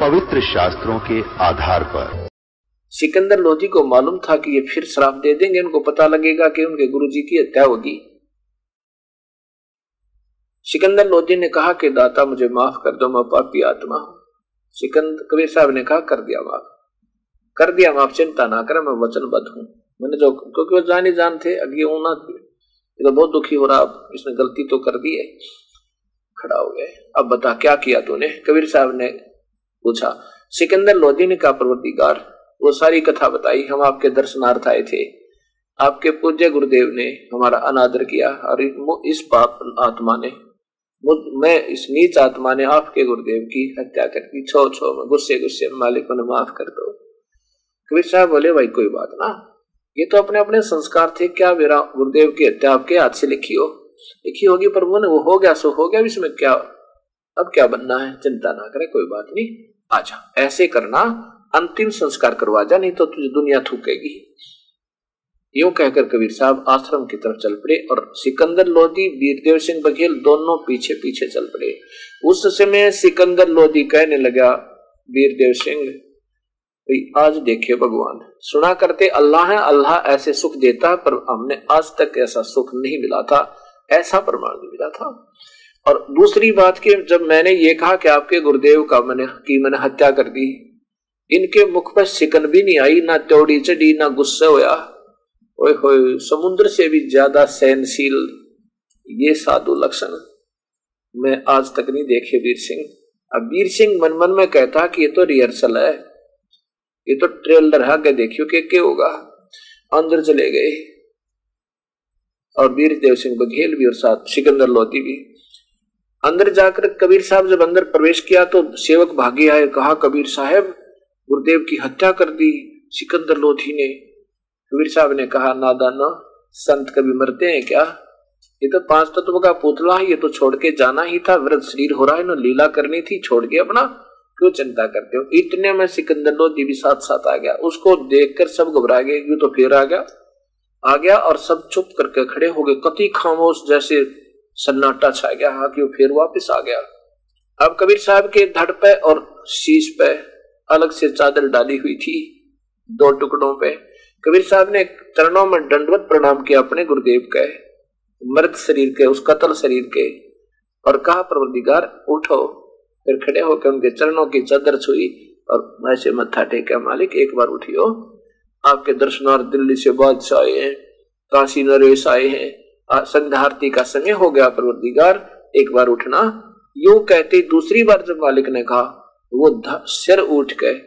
पवित्र शास्त्रों के आधार पर। सिकंदर लोधी को मालूम था कि ये फिर श्राप दे देंगे, उनको पता लगेगा कि उनके गुरुजी की हत्या होगी। सिकंदर लोधी ने कहा कि, दाता, मुझे माफ़ कर दो, मैं पापी आत्मा हूँ। सिकंदर कबीर साहब ने कहा, कर दिया माफ़। कर दिया माफ़, चिंता ना करें, मैं वचनबद्ध हूँ। मैंने जो, क्योंकि वो जान ही जान थे अगे ऊना ये तो बहुत दुखी हो रहा इसने गलती तो कर दी है। खड़ा हो गए। अब बता, क्या किया तूने? कबीर साहब ने पूछा, सिकंदर लोधी ने कहा प्रवर्तिकार वो सारी कथा बताई, हम आपके दर्शनार्थ आए थे। आपके पूज्य गुरुदेव ने हमारा अनादर किया और इस पाप आत्मा ने, मैं इस नीच आत्मा ने आपके गुरुदेव की हत्या कर दी। छो छो में गुस्से गुस्से, मालिक ने माफ़ कर दो। कबीर साहब बोले, भाई, कोई बात ना। ये तो अपने अपने संस्कार थे। क्या मेरा गुरुदेव की हत्या आपके हाथ से लिखी हो? लिखी होगी पर वो वो हो गया, सो हो गया इसमें क्या, अब क्या बनना है? चिंता ना करे, कोई बात नहीं। आजा, ऐसे करना अंतिम संस्कार करवा जा, नहीं तो तुझे दुनिया थूकेगी। यूँ कहकर कबीर साहब आश्रम की तरफ़ चल पड़े और सिकंदर लोधी, वीरदेव सिंह बघेल दोनों पीछे पीछे चल पड़े। उस समय सिकंदर लोधी कहने लगा, वीरदेव सिंह, भाई, आज देखे भगवान। सुना करते अल्लाह है, अल्लाह ऐसे सुख देता पर हमने आज तक ऐसा सुख नहीं मिला था, ऐसा प्रमाण नहीं मिला था। और दूसरी बात की जब मैंने ये कहा कि आपके गुरुदेव का मैंने, की मैंने हत्या कर दी, इनके मुख पर सिकन भी नहीं आई, ना त्योड़ी चढ़ी, ना गुस्से होया। ओए होए, समुद्र से भी ज़्यादा सहनशील ये साधु लक्षण मैं आज तक नहीं देखे वीर सिंह। अब वीर सिंह मन मन में कहता कि ये तो रिहर्सल है। ये तो ट्रेलर है, आगे देखियो के क्या होगा। अंदर चले गए। और वीर देव सिंह बघेल भी और साथ सिकंदर लोधी भी। अंदर जाकर कबीर साहब जब अंदर प्रवेश किया तो सेवक भागे आए, कहा, कबीर साहब, गुरुदेव की हत्या कर दी, सिकंदर लोधी ने। कबीर साहब ने कहा, नादाना, संत कभी मरते हैं क्या? ये तो पाँच तत्व का पुतला है, ये तो छोड़ के जाना ही था वृद्ध शरीर हो रहा है लीला करनी थी, छोड़ के अपना, क्यों चिंता करते हो? इतने में सिकंदर लोधी भी साथ साथ आ गया, उसको देखकर सब घबरा गए क्यों तो फिर आ गया आ गया और सब चुप करके खड़े हो गए, कति खामोश जैसे सन्नाटा छा गया हाँ क्यों फिर वापिस आ गया। अब कबीर साहब के धड़ पे और शीश पे अलग से चादर डाली हुई थी, दो टुकड़ों पे। कबीर साहब ने चरणों में दंडवत प्रणाम किया, अपने गुरुदेव के, मृत शरीर के, उस कतल शरीर के, और कहा प्रवधिकार उठो। फिर खड़े होकर उनके चरणों की चादर छुई और ऐसे मत्था टेका, मालिक, एक बार उठियो। आपके दर्शनार्थ दिल्ली से बादशाह आए हैं, काशी नरेश आए हैं संध्यारती का समय हो गया प्रवधिकार एक बार उठना। यूँ कहते दूसरी बार जब मालिक ने कहा, वो सिर उठ गए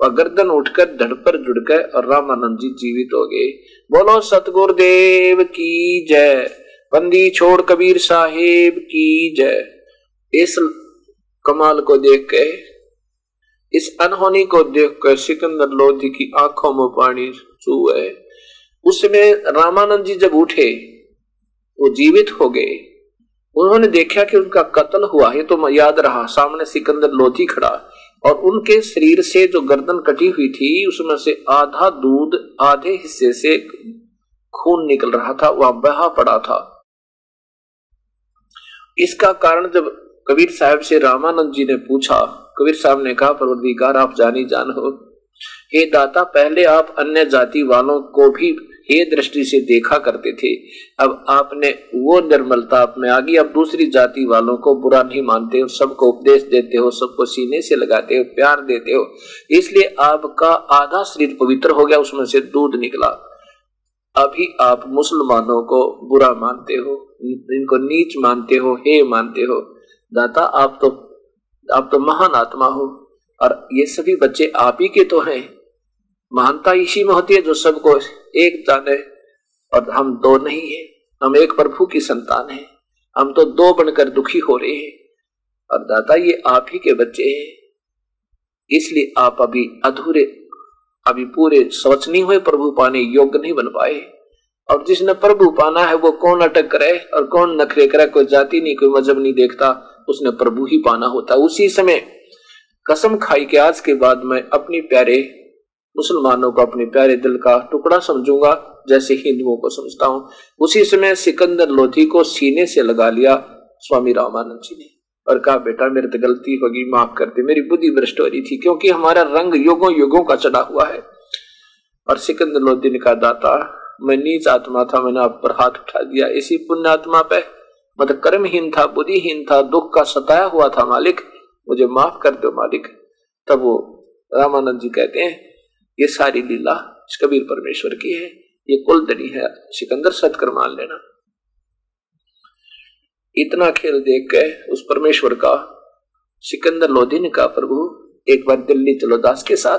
वह गर्दन उठकर धड़ पर जुड़ गए और रामानंद जी जीवित हो गए। बोलो, सतगुरुदेव की जय। बंदी छोड़ कबीर साहेब की जय। इस कमाल को देख के, इस अनहोनी को देख कर सिकंदर लोधी की आँखों में पानी चूहे उसमें रामानंद जी जब उठे वो जीवित हो गए। उन्होंने देखा कि उनका कत्ल हुआ है तो याद रहा, सामने सिकंदर लोधी खड़ा और उनके शरीर से जो गर्दन कटी हुई थी, उसमें से आधा दूध, आधे हिस्से से खून निकल रहा था, वह बहा पड़ा था। इसका कारण जब कबीर साहब से रामानंद जी ने पूछा, कबीर साहब ने कहा, परवरदिगार, आप जानी जान हो। हे दाता, पहले आप अन्य जाति वालों को भी हे दृष्टि से देखा करते थे। अब आपने वो निर्मलता आप में आ गई अब दूसरी जाति वालों को बुरा नहीं मानते हो सबको उपदेश देते हो, सबको सीने से लगाते हो, प्यार देते हो। इसलिए आपका आधा शरीर पवित्र हो गया, उसमें से दूध निकला। अभी आप मुसलमानों को बुरा मानते हो, इनको नीच मानते हो, हे मानते हो। दाता, आप तो आप तो महान आत्मा हो, और ये सभी बच्चे आप ही के तो हैं। महानता इसी में होती है जो सबको एक जाने और हम दो नहीं है। हम एक प्रभु की संतान है। हम तो दो बनकर दुखी हो रहे हैं। और दादा, ये आप ही के बच्चे हैं। इसलिए आप अभी अधूरे, अभी पूरे सोच नहीं हुए, प्रभु पाने योग्य नहीं बन पाए। और जिसने प्रभु पाना है, वो कौन अटक करे और कौन नखरे करे, कोई जाति नहीं, कोई मज़हब नहीं देखता, उसने प्रभु ही पाना होता। उसी समय कसम खाई के आज के बाद मैं अपनी प्यारे मुसलमानों को अपने प्यारे दिल का टुकड़ा समझूँगा, जैसे हिंदुओं को समझता हूँ। उसी समय सिकंदर लोधी को सीने से लगा लिया स्वामी रामानंद जी ने। और कहा, बेटा, मेरे तो गलती होगी, माफ़ कर दे। मेरी बुद्धि भ्रष्ट हो रही थी, क्योंकि हमारा रंग युगों युगों का चढ़ा हुआ है। और सिकंदर लोधी ने कहा, दाता, मैं नीच आत्मा था, मैंने आप पर हाथ उठा दिया। इसी पुण्य आत्मा पे मतलब कर्महीन था, बुद्धिहीन था, दुख का सताया हुआ था मालिक। मुझे माफ़ कर दो मालिक। तब वो रामानंद जी कहते हैं ये सारी लीला कबीर परमेश्वर की है। ये कुलदनी है। सिकंदर सतकर मान लेना। इतना खेल देख के उस परमेश्वर का, सिकंदर लोधी ने कहा प्रभु, एक बार दिल्ली चलो दास के साथ।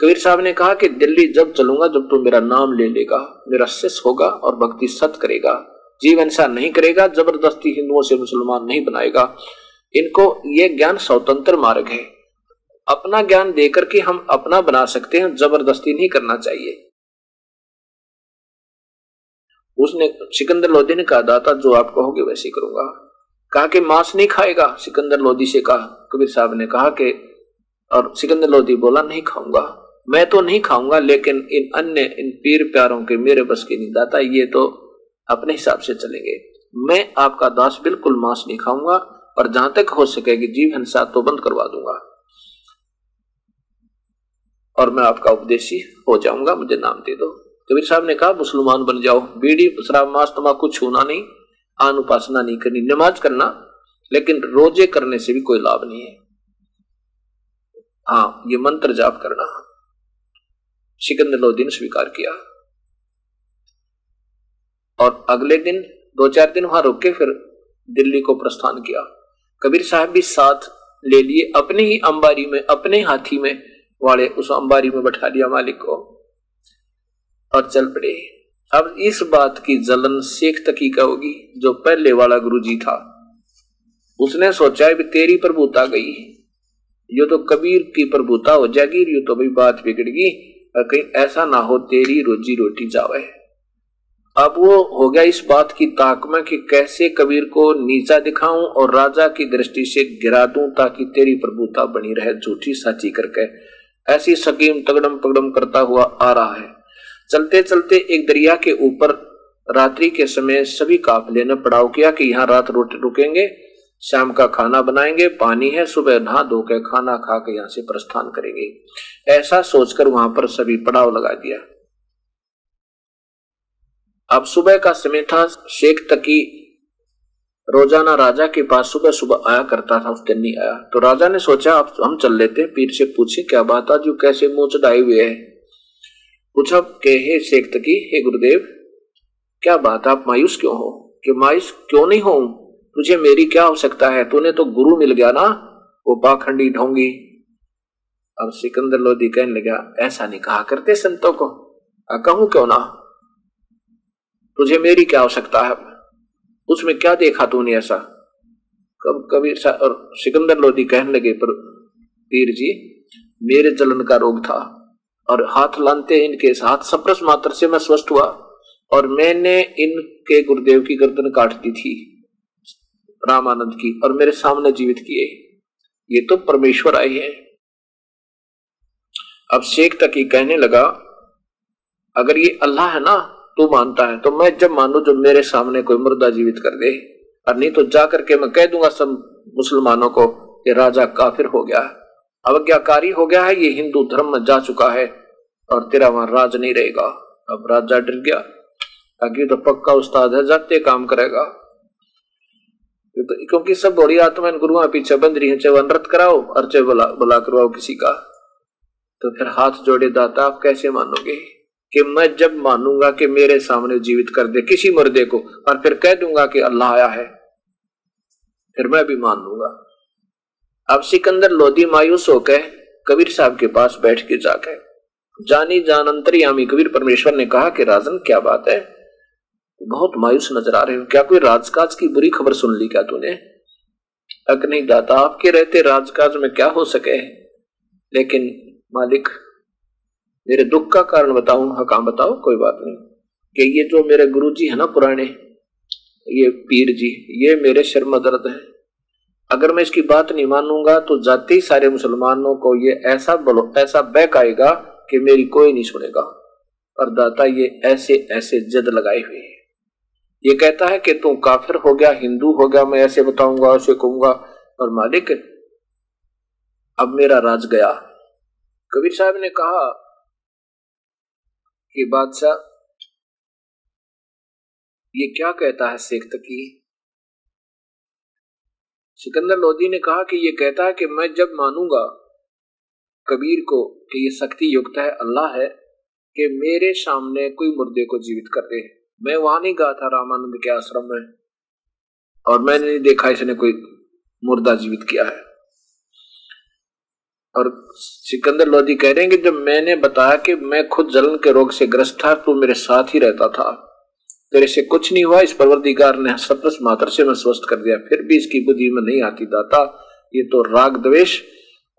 कबीर साहब ने कहा कि दिल्ली जब चलूँगा, जब तू मेरा नाम ले लेगा, मेरा शिष्य होगा और भक्ति सत करेगा। जीवन सा नहीं करेगा, ज़बरदस्ती हिंदुओं से मुसलमान नहीं बनाएगा। इनको ये ज्ञान स्वतंत्र मार्ग है। अपना ज्ञान देकर के हम अपना बना सकते हैं, ज़बरदस्ती नहीं करना चाहिए। उसने सिकंदर लोधी ने कहा, दाता, जो आप कहोगे वैसे करूँगा। कहा कि मांस नहीं खाएगा? सिकंदर लोधी से कहा, कबीर साहब ने कहा कि, और सिकंदर लोधी बोला, नहीं खाऊँगा। मैं तो नहीं खाऊँगा, लेकिन इन अन्य, इन पीर प्यारों के मेरे बस की नहीं। दाता, ये तो अपने हिसाब से चलेंगे। मैं आपका दास बिल्कुल मांस नहीं खाऊँगा, और जहाँ तक हो सकेगी जीव हिंसा तो बंद करवा दूँगा। और मैं आपका उपदेशी हो जाऊँगा, मुझे नाम दे दो। कबीर साहब ने कहा, मुसलमान बन जाओ। बीड़ी शराब मांस तमाकू छूना नहीं। आन उपासना नहीं करनी। नमाज़ करना, लेकिन रोज़े करने से भी कोई लाभ नहीं है। हाँ ये मंत्र जाप करना। सिकंदर लोधी ने स्वीकार किया। और अगले दिन दो चार दिन वहाँ रुक के फिर दिल्ली को प्रस्थान किया। कबीर साहब भी साथ ले लिए। अपने ही अंबारी में, अपने हाथी में वाले उस अंबारी में बैठा लिया मालिक को। और चल पड़े। अब इस बात की जलन शेख तकी का होगी जो पहले वाला गुरु जी था। उसने सोचा भी तेरी प्रभुता गई यो तो कबीर की प्रभुता हो जाएगी, यो तो भाई बात बिगड़गी, और कहीं ऐसा ना हो तेरी रोजी रोटी जावे। अब वो हो गया इस बात की ताक में कि कैसे कबीर को नीचा दिखाऊँ और राजा की दृष्टि से गिरा दूँ ताकि तेरी प्रभुता बनी रहे, झूठी साची करके। ऐसी सकीम तगड़म पगड़म करता हुआ आ रहा है। चलते चलते एक दरिया के ऊपर रात्रि के समय सभी काफिले ने पड़ाव किया कि यहाँ रात रुकेंगे, शाम का खाना बनाएँगे, पानी है, सुबह नहा धो के खाना खा के यहाँ से प्रस्थान करेंगे। ऐसा सोचकर वहाँ पर सभी पड़ाव लगा दिया। अब सुबह का समय था, शेख तकी रोज़ाना राजा के पास सुबह सुबह आया करता था, उस दिन नहीं आया। तो राजा ने सोचा अब हम चल लेते पीर से पूछे, क्या बात आज कैसे मुँह चढ़ाए हुए है? पूछा, के हे शेख तकी हे गुरुदेव, क्या बात, आप मायूस क्यों हो? कि मायूस क्यों नहीं हो? तुझे मेरी क्या आवश्यकता है? तूने तो गुरु मिल गया ना? वो पाखंडी ढोंगी। अब सिकंदर लोधी कहने लगा, ऐसा नहीं कहा करते संतों को। कहूँ क्यों ना? तुझे मेरी क्या आवश्यकता है? उसमें क्या देखा तूने ऐसा? कब, कभी और सिकंदर लोधी कहने लगे, पर पीर जी, मेरे जलन का रोग था, और हाथ लानते इनके साथ सप्रस मात्र से मैं स्वस्थ हुआ, और मैंने इनके गुरुदेव की गर्दन काट दी थी, रामानंद की, और मेरे सामने जीवित किए। ये तो परमेश्वर आए हैं। अब शेख तक ही कहने लगा, अगर ये अल्लाह है ना तू मानता है। तो मैं जब मानू जो मेरे सामने कोई मुर्दा जीवित कर दे, और नहीं तो जाकर के मैं कह दूँगा सब मुसलमानों को कि राजा काफिर हो गया है। अवज्ञाकारी हो गया है, ये हिंदू धर्म में जा चुका है, और तेरा वहाँ राज नहीं रहेगा। अब राजा डर गया। आगे तो पक्का उस्ताद है जाते काम करेगा। तो क्योंकि सब बड़ी आत्मा गुरुआ पीछे बंद रही है, चाहे वन रत कराओ, और चाहे बुला बुला करवाओ किसी का। तो फिर हाथ जोड़े दाता, आप कैसे मानोगे? कि मैं जब मानूँगा कि मेरे सामने जीवित कर दे किसी मुर्दे को, और फिर कह दूँगा कि अल्लाह आया है, फिर मैं भी मान लूँगा। अब सिकंदर लोधी मायूस होकर कबीर साहब के पास बैठ के जाकर जानी जान अंतरियामी कबीर परमेश्वर ने कहा कि राजन, क्या बात है? बहुत मायूस नज़र आ रहे हो, क्या कोई राजकाज की बुरी खबर सुन ली क्या तूने? अग्नि दाता आपके रहते राजकाज में क्या हो सके? लेकिन मालिक मेरे दुख का कारण बताऊँ हाँ काम बताओ, कोई बात नहीं। कि ये जो मेरे गुरु जी है ना, पुराने, ये पीर जी, ये मेरे सिर में दर्द है। अगर मैं इसकी बात नहीं मानूँगा तो जाते ही सारे मुसलमानों को ये ऐसा बोलो, ऐसा बैक आएगा कि मेरी कोई नहीं सुनेगा। और दाता ये ऐसे ऐसे जद लगाए हुए हैं। ये कहता है कि तू काफिर हो गया, हिंदू हो गया, मैं ऐसे बताऊँगा, ऐसे कहूँगा। और मालिक, अब मेरा राज गया। कबीर साहब ने कहा कि बादशाह, ये क्या कहता है शेख तकी सिकंदर लोधी ने कहा कि ये कहता है कि मैं जब मानूँगा कबीर को कि ये शक्ति युक्त है, अल्लाह है, कि मेरे सामने कोई मुर्दे को जीवित कर दे। मैं वहाँ नहीं गया था रामानंद के आश्रम में, और मैंने नहीं देखा इसने कोई मुर्दा जीवित किया है। और सिकंदर लोधी कह रहे हैं कि जब मैंने बताया कि मैं खुद जलन के रोग से ग्रस्त था तो मेरे साथ ही रहता था। तेरे से कुछ नहीं हुआ, इस परवरदिगार ने सतरस मात्र से मैं स्वस्थ कर दिया। फिर भी इसकी बुद्धि में नहीं आती दाता। ये तो राग द्वेष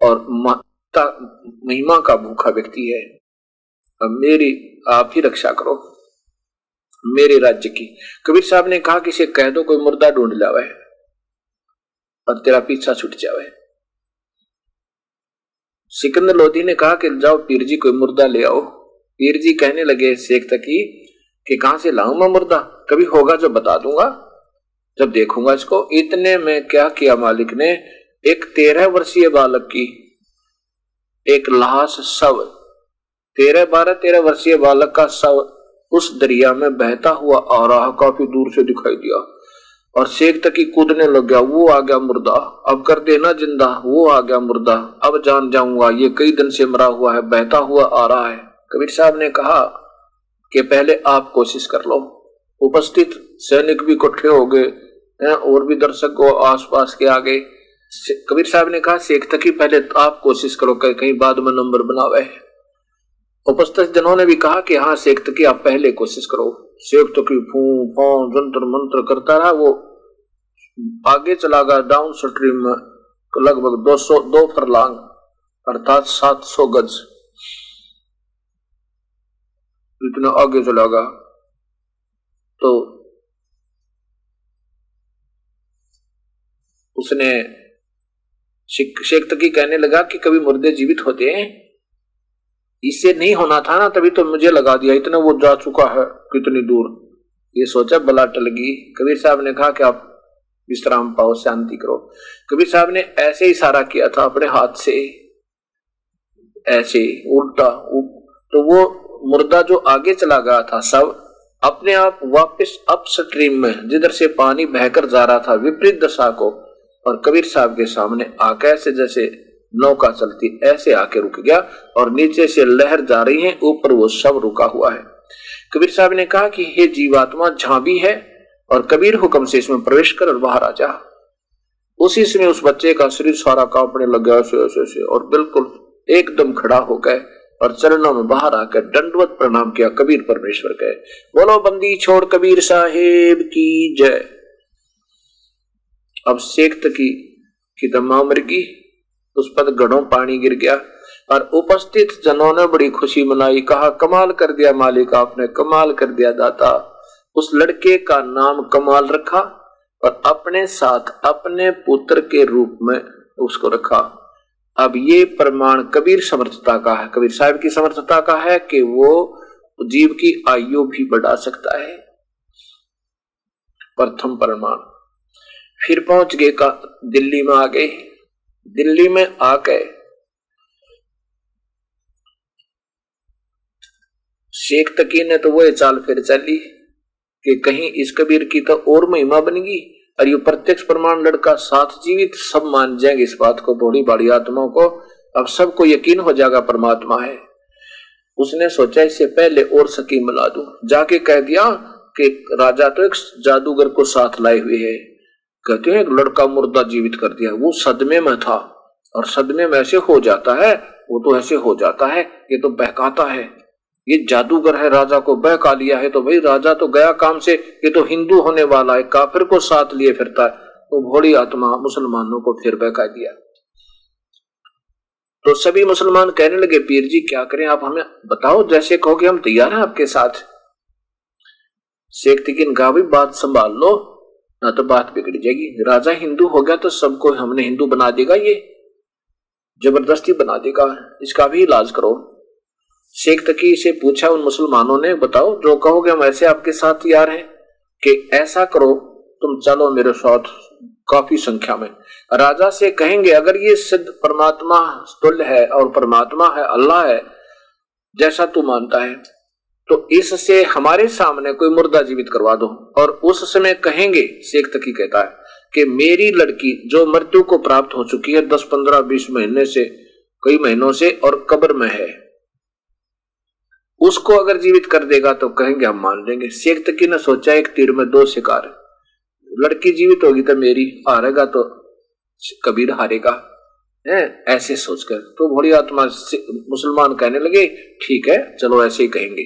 और माता, महिमा का भूखा व्यक्ति है। अब मेरी, आप ही रक्षा करो। मेरे राज्य की। कबीर साहब ने कहा कि इसे कह दो, कोई मुर्दा ढूंढ लावे और तेरा पीछा छूट जावे। सिकंदर लोधी ने कहा कि जाओ, पीर जी, कोई मुर्दा ले आओ। पीर जी कहने लगे, शेख तकी, कि कहाँ से लाऊं मैं मुर्दा? कभी होगा जो बता दूँगा? जब देखूँगा इसको, इतने में क्या किया मालिक ने? एक तेरह वर्षीय बालक की, एक लाश शव, तेरह बारह, तेरह वर्षीय बालक का शव उस दरिया में बहता हुआ आ रहा काफ़ी दूर से दिखाई दिया। और शेख तक ही कूदने लग गया, वो आ गया मुर्दा। अब कर देना ज़िंदा, वो आ गया मुर्दा। अब जान जाऊँगा, ये कई दिन से मरा हुआ है, बहता हुआ आ रहा है। कबीर साहब ने कहा कि पहले आप कोशिश कर लो। उपस्थित सैनिक भी इकट्ठे हो गए और भी दर्शक को आस पास के आगे कबीर साहब ने कहा शेख तक ही पहले आप कोशिश करो, कहीं बाद में नंबर बनावे उपस्थित जनों ने भी कहा कि हाँ शेख तकी आप पहले कोशिश करो। शेख तकी फू फू जंतर मंत्र करता रहा, वो आगे चला गया डाउन स्ट्रीम में लगभग 200 दो फरलांग, अर्थात 700 गज। इतना आगे चला गया। तो उसने शेख तकी कहने लगा कि कभी मुर्दे जीवित होते हैं? इससे नहीं होना था ना, तभी तो मुझे लगा दिया, इतना वो जा चुका है, कितनी दूर। ये सोचा बला टल गई। कबीर साहब ने कहा कि आप विश्राम पाओ, शांति करो। कबीर साहब ने ऐसे ही सारा किया था, अपने हाथ से। ऐसे उल्टा तो वो मुर्दा जो आगे चला गया था, सब अपने आप वापस अप स्ट्रीम में, जिधर से पानी बहकर जा रहा था, विपरीत दशा को। और कबीर साहब के सामने आकाश से जैसे नौका चलती ऐसे आके रुक गया और नीचे से लहर जा रही है, ऊपर वो सब रुका हुआ है। कबीर साहब ने कहा कि हे जीवात्मा भी है और कबीर हुक्म से इसमें प्रवेश कर और बाहर आ जा उसी समय उस बच्चे का शरीर सारा कांपने लग गया, ऐसे ऐसे ऐसे, और बिल्कुल एकदम खड़ा हो गए और चरणों में बाहर आकर दंडवत प्रणाम किया, कबीर परमेश्वर के। बोलो, बंदी छोड़ कबीर साहेब की जय। अब शेख की की तमाम मृगी उस पर घड़ों पानी गिर गया और उपस्थित जनों ने बड़ी खुशी मनाई। कहा, कमाल कर दिया मालिक आपने, कमाल कर दिया दाता। उस लड़के का नाम कमाल रखा और अपने साथ अपने पुत्र के रूप में उसको रखा। अब ये प्रमाण कबीर समर्थता का है। कबीर साहब की समर्थता का है कि वो जीव की आयु भी बढ़ा सकता है। प्रथम प्रमाण। फिर पहुँच गए का दिल्ली में आ गए। दिल्ली में आके शेख तकी ने तो वो चाल फिर चली कि कहीं इस कबीर की तो और महिमा बनेगी और ये प्रत्यक्ष प्रमाण लड़का साथ जीवित सब मान जाएँगे इस बात को बड़ी बड़ी आत्माओं को। अब सबको यकीन हो जाएगा परमात्मा है। उसने सोचा, इससे पहले और सकी मिला दू। जाके कह दिया कि राजा तो एक जादूगर को साथ लाए हुए है। कहते हैं, एक लड़का मुर्दा जीवित कर दिया वो सदमे में था और सदमे में ऐसे हो जाता है, वो तो ऐसे हो जाता है, ये तो बहकाता है। ये जादूगर है, राजा को बहका लिया है तो भाई राजा तो गया काम से, ये तो हिंदू होने वाला है, काफिर को साथ लिए फिरता है तो भोड़ी आत्मा मुसलमानों को फिर बहका दिया। तो सभी मुसलमान कहने लगे, पीर जी, क्या करें, आप हमें बताओ, जैसे कहोगे हम तैयार हैं आपके साथ। शेख तकीन कहा भी बात संभाल लो ना तो बात बिगड़ जाएगी। राजा हिंदू हो गया तो सबको हमने हिंदू बना देगा ये। ज़बरदस्ती बना देगा। इसका भी इलाज करो। शेख तकी से पूछा उन मुसलमानों ने, बताओ, जो कहोगे हम ऐसे आपके साथ तैयार हैं कि ऐसा करो, तुम चलो मेरे साथ काफ़ी संख्या में। राजा से कहेंगे, अगर ये सिद्ध परमात्मा तुल्य है और परमात्मा है, अल्लाह है, जैसा तू मानता है। तो इससे हमारे सामने कोई मुर्दा जीवित करवा दो। और उस समय कहेंगे शेख तकी कहता है, कि मेरी लड़की जो मृत्यु को प्राप्त हो चुकी है दस पंद्रह बीस महीने से, कई महीनों से और कब्र में है। उसको अगर जीवित कर देगा तो कहेंगे, हम मान लेंगे। शेख तकी ने सोचा, एक तीर में दो शिकार लड़की जीवित होगी तो मेरी हारेगा तो कबीर हारेगा, है? ऐसे सोचकर। तो भोली आत्मा मुसलमान कहने लगे, ठीक है, चलो ऐसे ही कहेंगे।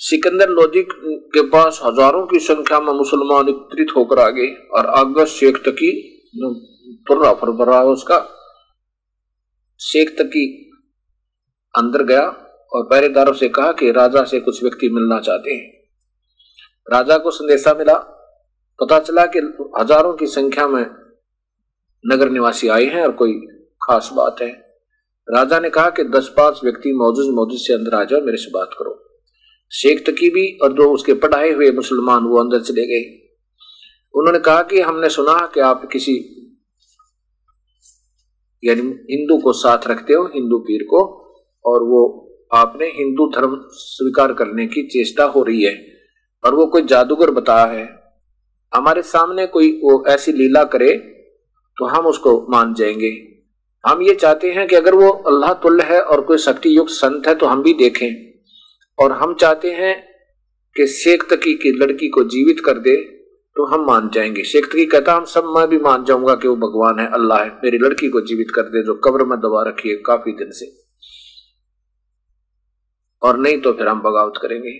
सिकंदर लोधी के पास हज़ारों की संख्या में मुसलमान एकत्रित होकर आ गए और आगे शेख तकी तुर्रा फर रहा है उसका, शेख तकी अंदर गया और पहरेदारों से कहा कि राजा से कुछ व्यक्ति मिलना चाहते हैं। राजा को संदेशा मिला। पता चला कि हज़ारों की संख्या में नगर निवासी आए हैं और कोई खास बात है। राजा ने कहा कि दस पाँच व्यक्ति मौजूद मौजूद से अंदर आ जाओ, मेरे से बात करो। शेख तकीबी और जो उसके पढ़ाए हुए मुसलमान वो अंदर चले गए। उन्होंने कहा कि हमने सुना कि आप किसी, यानी हिंदू को साथ रखते हो, हिंदू पीर को, और वो आपने हिंदू धर्म स्वीकार करने की चेष्टा हो रही है और वो कोई जादूगर बताया है। हमारे सामने कोई वो ऐसी लीला करे तो हम उसको मान जाएँगे। हम ये चाहते हैं कि अगर वो अल्लाह तुल्य है और कोई शक्ति युक्त संत है तो हम भी देखें। और हम चाहते हैं कि शेख तकी की लड़की को जीवित कर दे तो हम मान जाएँगे। शेख तकी कहता हम सब मैं भी मान जाऊँगा कि वो भगवान है, अल्लाह है। मेरी लड़की को जीवित कर दे, जो कब्र में दबा रखी है काफ़ी दिन से। और नहीं तो फिर हम बगावत करेंगे।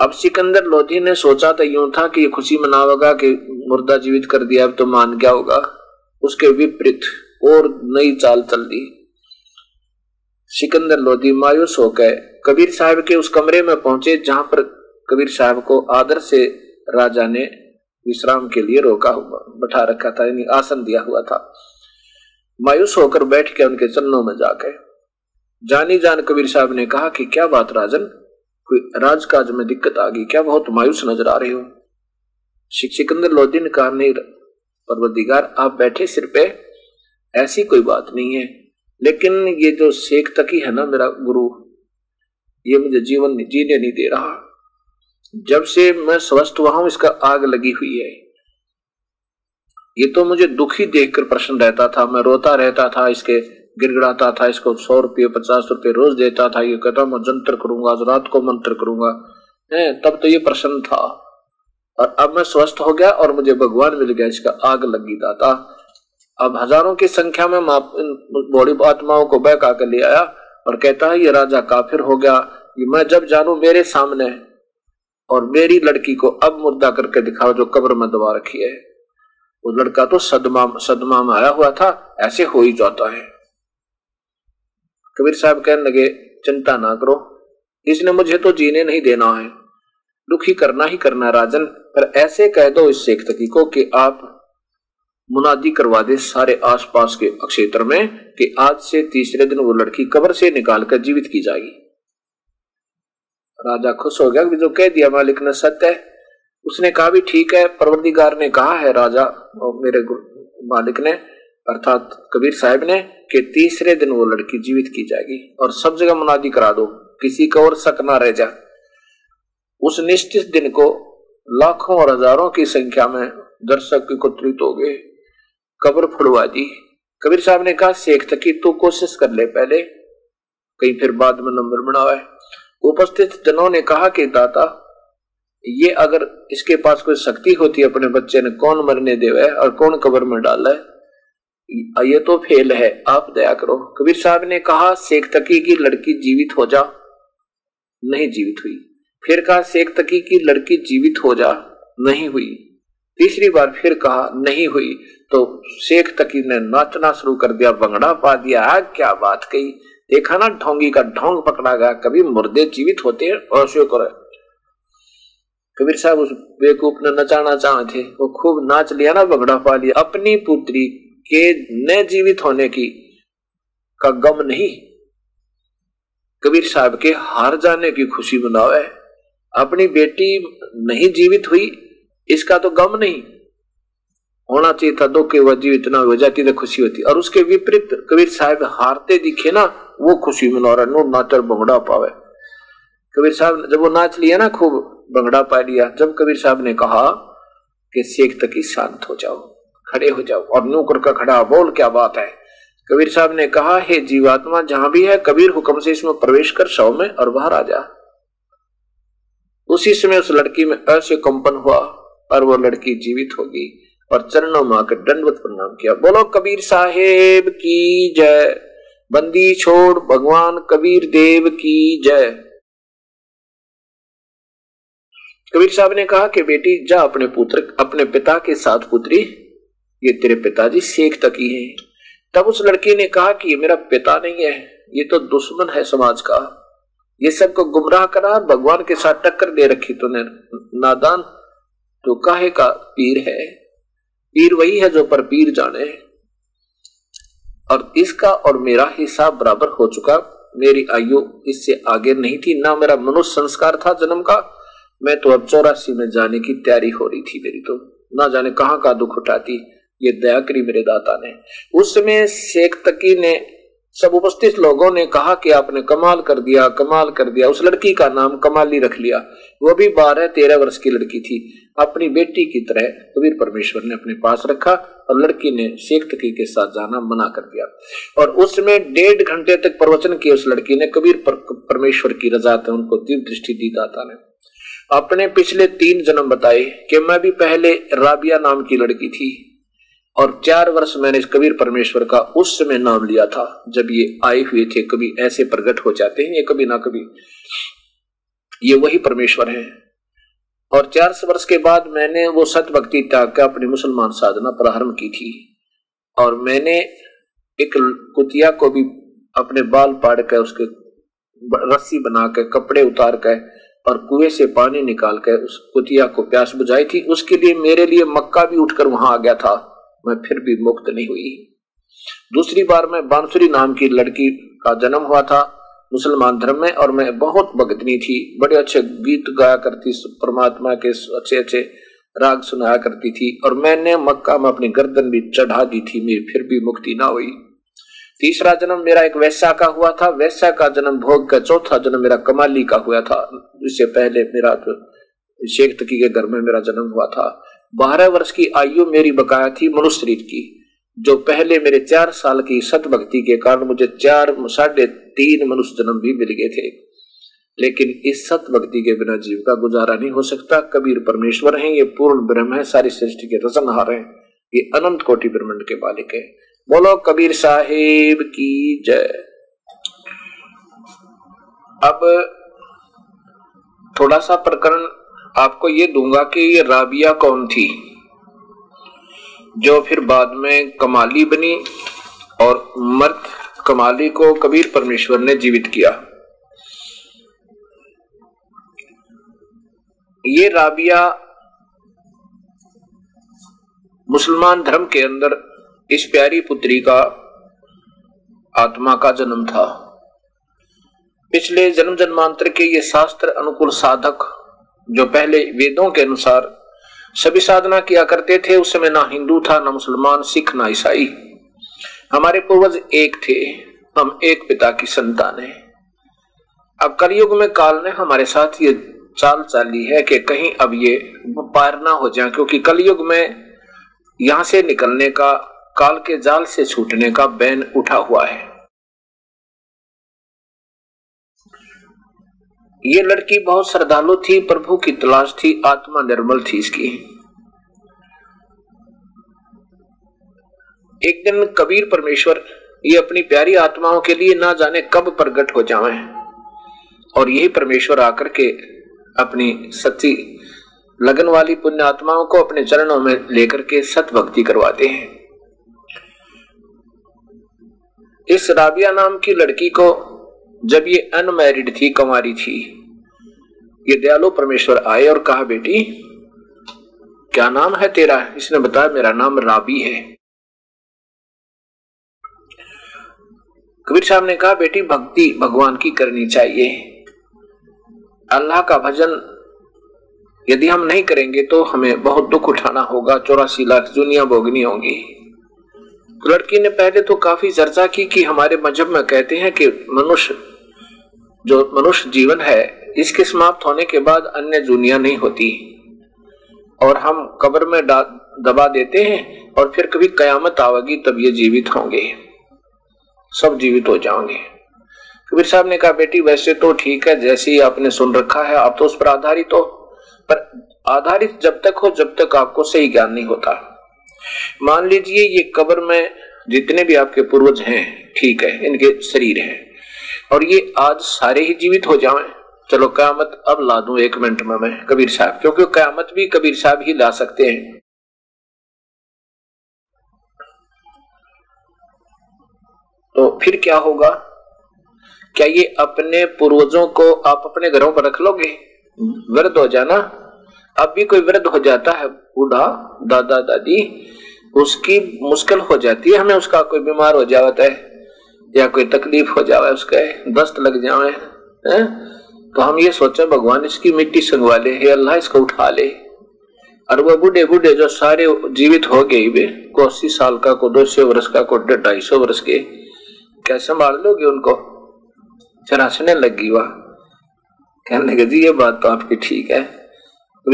अब सिकंदर लोधी ने सोचा तो यूँ था कि ये खुशी मनावेगा कि मुर्दा जीवित कर दिया, अब तो मान गया होगा। उसके विपरीत और नई चाल चल दी। सिकंदर लोधी मायूस हो गए कबीर साहब के उस कमरे में पहुँचे, जहाँ पर कबीर साहब को आदर से राजा ने विश्राम के लिए रोका हुआ, बैठा रखा था, यानी आसन दिया हुआ था। मायूस होकर बैठ के उनके चरणों में जाके जानी जान कबीर साहब ने कहा कि क्या बात राजन, कोई राजकाज में दिक्कत आ गई, क्या बहुत मायूस नज़र आ रहे हो? सिकंदर लोधी ने कहा, नहीं परवरदिगार आप बैठे सिर पे, ऐसी कोई बात नहीं है। लेकिन ये जो शेख तकी है ना मेरा गुरु, ये मुझे जीवन जीने नहीं दे रहा। जब से मैं स्वस्थ हुआ हूँ, इसका आग लगी हुई है। ये तो मुझे दुखी देखकर प्रश्न रहता था। मैं रोता रहता था, इसके गिड़गड़ाता था, इसको सौ रुपये, पचास रुपये रोज देता था। ये कहता मैं जंतर करूँगा, आज रात को मंत्र करूँगा। है, तब तो ये प्रश्न था। और अब मैं स्वस्थ हो गया और मुझे भगवान मिल गया, इसका आग लगी दाता। अब हज़ारों की संख्या में बौड़ी आत्माओं को बहका कर ले आया और कहता है, ये राजा काफिर हो गया। ये मैं जब जानू, मेरे सामने और मेरी लड़की को अब मुद्दा करके दिखाओ, जो कब्र में दबा रखी है। वो लड़का तो सदमा सदमा में आया हुआ था, ऐसे हो ही जाता है। कबीर साहब कहने लगे, चिंता ना करो। इसने मुझे तो जीने नहीं देना है। दुखी करना ही करना राजन। पर ऐसे कह दो इस शेख तकी को कि आप मुनादी करवा दे सारे आसपास के क्षेत्र में कि आज से तीसरे दिन वो लड़की कब्र से निकालकर जीवित की जाएगी। राजा खुश हो गया कि जो कह दिया मालिक ने सत्य है। उसने कहा भी ठीक है, परवरदिगार ने कहा है राजा, और मेरे मालिक ने, अर्थात कबीर साहब ने, कि तीसरे दिन वो लड़की जीवित की जाएगी। और सब जगह मुनादी करा दो, किसी का और शक ना रह जा उस निश्चित दिन को लाखों और हज़ारों की संख्या में दर्शक एकत्रित हो गए। कब्र फुड़वा दी। कबीर साहब ने कहा शेख तकी तू कोशिश कर ले पहले। कहीं फिर बाद में नंबर बनावा है। उपस्थित जनों ने कहा कि, दाता, ये अगर इसके पास कोई शक्ति होती है, अपने बच्चे ने कौन मरने देवे और कौन कब्र में डाला है? ये तो फेल है, आप दया करो। कबीर साहब ने कहा शेख तकी की लड़की जीवित हो जा। नहीं जीवित हुई। फिर कहा शेख तकी की लड़की जीवित हो जा, नहीं हुई। तीसरी बार फिर कहा, नहीं हुई। तो शेख तकी ने नाचना शुरू कर दिया बंगड़ा पा दिया। आ, क्या बात कही। देखा ना ढोंगी का ढोंग पकड़ा गया। कभी मुर्दे जीवित होते हैं और करे कबीर साहब उस बेकूफ ने नचाना चाहे थे। वो खूब नाच लिया ना बगड़ा पा लिया। अपनी पुत्री के न जीवित होने की का गम नहीं। कबीर साहब के हार जाने की खुशी मनाओ है अपनी बेटी नहीं जीवित हुई इसका तो गम नहीं। होना चाहिए था, दो के वह जीवित ना हो जाती तो खुशी होती। और उसके विपरीत, कबीर साहब हारते दिखे ना, वो खुशी मना रहा, नो नाचर बंगड़ा पावे। कबीर साहब जब वो नाच लिया ना, खूब बंगड़ा पा लिया, जब कबीर साहब ने कहा कि शेख तक ही शांत हो जाओ, खड़े हो जाओ, और नौकर का खड़ा, बोल क्या बात है? कबीर साहब ने कहा, हे जीवात्मा, जहाँ भी है, कबीर हुक्म से इसमें प्रवेश कर शव में, और बाहर आ जा उसी समय उस लड़की में ऐसे कंपन हुआ, और वो लड़की जीवित होगी। और चरणों में आकर दंडवत प्रणाम किया। बोलो, कबीर साहेब की जय। बंदी छोड़, भगवान कबीर देव की जय। कबीर साहब ने कहा कि, बेटी, जा अपने पुत्र, अपने पिता के साथ पुत्री। ये तेरे पिताजी शेख तक ही है। तब उस लड़की ने कहा कि, ये मेरा पिता नहीं है। ये तो दुश्मन है समाज का। ये सबको गुमराह करा भगवान के साथ टक्कर दे रखी तूने। नादान तो काहे का पीर है? पीर वही है जो पर पीर जाने है। और इसका और मेरा हिसाब बराबर हो चुका। मेरी आयु इससे आगे नहीं थी, ना मेरा मनुष्य संस्कार था जन्म का। मैं तो अब चौरासी में जाने की तैयारी हो रही थी मेरी तो। ना जाने कहाँ का दुख उठाती, ये दया करी मेरे दाता ने। उस समय शेख तकी ने सब उपस्थित लोगों ने कहा कि आपने कमाल कर दिया कमाल कर दिया। उस लड़की का नाम कमाली रख लिया। वो भी बारह तेरह वर्ष की लड़की थी। अपनी बेटी की तरह कबीर परमेश्वर ने अपने पास रखा और लड़की ने शेख तकी के साथ जाना मना कर दिया। और उसमें डेढ़ घंटे तक प्रवचन किए उस लड़की ने। कबीर पर, परमेश्वर की रजा थे उनको दिव्य दृष्टि दी दाता ने। अपने पिछले तीन जन्म बताए कि मैं भी पहले राबिया नाम की लड़की थी। और चार वर्ष मैंने कबीर परमेश्वर का उस समय नाम लिया था, जब ये आए हुए थे, कभी ऐसे प्रकट हो जाते हैं, ये कभी ना कभी। ये वही परमेश्वर है। और चार वर्ष के बाद मैंने वो सत भक्ति त्याग कर अपनी मुसलमान साधना प्रारंभ की थी। और मैंने एक कुतिया को भी अपने बाल पाड़ कर, उसके रस्सी बना कर, कपड़े उतार कर और कुएँ से पानी निकाल कर उस कुतिया को प्यास बुझाई थी। उसके लिए मेरे लिए मक्का भी उठकर वहाँ आ गया था। मैं फिर भी मुक्त नहीं हुई। दूसरी बार मैं बांसुरी नाम की लड़की का जन्म हुआ था। मुसलमान धर्म में और मैं बहुत भगतनी थी। बड़े अच्छे गीत गाया करती, परमात्मा के अच्छे अच्छे राग सुनाया करती थी और मैंने मक्का में अपनी गर्दन भी चढ़ा दी थी। मेरी फिर भी मुक्ति ना हुई। तीसरा जन्म मेरा एक वैश्या का हुआ था। वैश्या का जन्म भोग का चौथा जन्म मेरा कमाली का हुआ था। इससे पहले मेरा तो शेख तकी के घर में मेरा जन्म हुआ था। बारह वर्ष की आयु मेरी बकाया थी मनुष्य शरीर की, जो पहले मेरे चार साल की सत भक्ति के कारण मुझे चार, साढ़े तीन मनुष्य जन्म भी मिल गए थे। लेकिन इस सत भक्ति के बिना जीव का गुजारा नहीं हो सकता। कबीर परमेश्वर हैं, ये पूर्ण ब्रह्म है, सारी सृष्टि के रसनहार हैं। ये अनंत कोटि ब्रह्मंड के मालिक है। बोलो, कबीर साहेब की जय। अब थोड़ा सा प्रकरण आपको ये दूँगा कि ये राबिया कौन थी, जो फिर बाद में कमाली बनी और मर्द कमाली को कबीर परमेश्वर ने जीवित किया। ये राबिया मुसलमान धर्म के अंदर इस प्यारी पुत्री का आत्मा का जन्म था। पिछले जन्म जन्मांतर के ये शास्त्र अनुकूल साधक जो पहले वेदों के अनुसार सभी साधना किया करते थे, उस समय ना हिंदू था, ना मुसलमान, सिख, ना ईसाई। हमारे पूर्वज एक थे, हम एक पिता की संतान है। अब कलयुग में काल ने हमारे साथ ये चाल चाली है कि कहीं अब ये पार ना हो जाए, क्योंकि कलयुग में यहाँ से निकलने का, काल के जाल से छूटने का बैन उठा हुआ है। ये लड़की बहुत श्रद्धालु थी, प्रभु की तलाश थी, आत्मा निर्मल थी इसकी। एक दिन कबीर परमेश्वर ये अपनी प्यारी आत्माओं के लिए ना जाने कब प्रगट हो जावे और यही परमेश्वर आकर के अपनी सच्ची लगन वाली पुण्य आत्माओं को अपने चरणों में लेकर के सत भक्ति करवाते हैं। इस राबिया नाम की लड़की को जब ये अनमैरिड थी, कंवारी थी। ये दयालु परमेश्वर आए और कहा, बेटी, क्या नाम है तेरा? इसने बताया, मेरा नाम राबी है। कबीर साहब ने कहा, बेटी, भक्ति भगवान की करनी चाहिए। अल्लाह का भजन यदि हम नहीं करेंगे तो हमें बहुत दुख उठाना होगा। चौरासी लाख दुनिया भोगनी होगी। लड़की ने पहले तो काफ़ी चर्चा की कि हमारे मज़हब में कहते हैं कि मनुष्य, जो मनुष्य जीवन है, इसके समाप्त होने के बाद अन्य दुनिया नहीं होती। और हम कब्र में दबा देते हैं और फिर कभी कयामत आवेगी तब ये जीवित होंगे। सब जीवित हो जाओगे। कबीर साहब ने कहा, बेटी, वैसे तो ठीक है, जैसे ही आपने सुन रखा है, आप तो उस पर आधारित हो। पर आधारित जब तक हो, जब तक आपको सही ज्ञान नहीं होता। मान लीजिए ये कब्र में जितने भी आपके पूर्वज हैं, ठीक है, इनके शरीर हैं, और ये आज सारे ही जीवित हो जाएँ, चलो कयामत अब ला दूँ एक मिनट में मैं, कबीर साहब, क्योंकि कयामत भी कबीर साहब ही ला सकते हैं। तो फिर क्या होगा? क्या ये अपने पूर्वजों को आप अपने घरों पर रख लोगे? वृद्ध हो जाना। अब भी कोई वृद्ध हो जाता है, बूढ़ा, दादा, दादी उसकी मुश्किल हो जाती है, हमें उसका कोई बीमार हो जाता है, या कोई तकलीफ़ हो जावे उसके, दस्त लग है? तो हम ये सोचे, भगवान इसकी मिट्टी संगवा ले अल्लाह इसको उठा ले। और वो बूढ़े बूढ़े जो सारे जीवित हो गए वे, को अस्सी साल का, को दो सौ वर्ष का, को ढाई सौ वर्ष के कैसे संभाल लोगे उनको? चरासने लगी वह। कहने लगे, जी, ये बात तो आपकी ठीक है।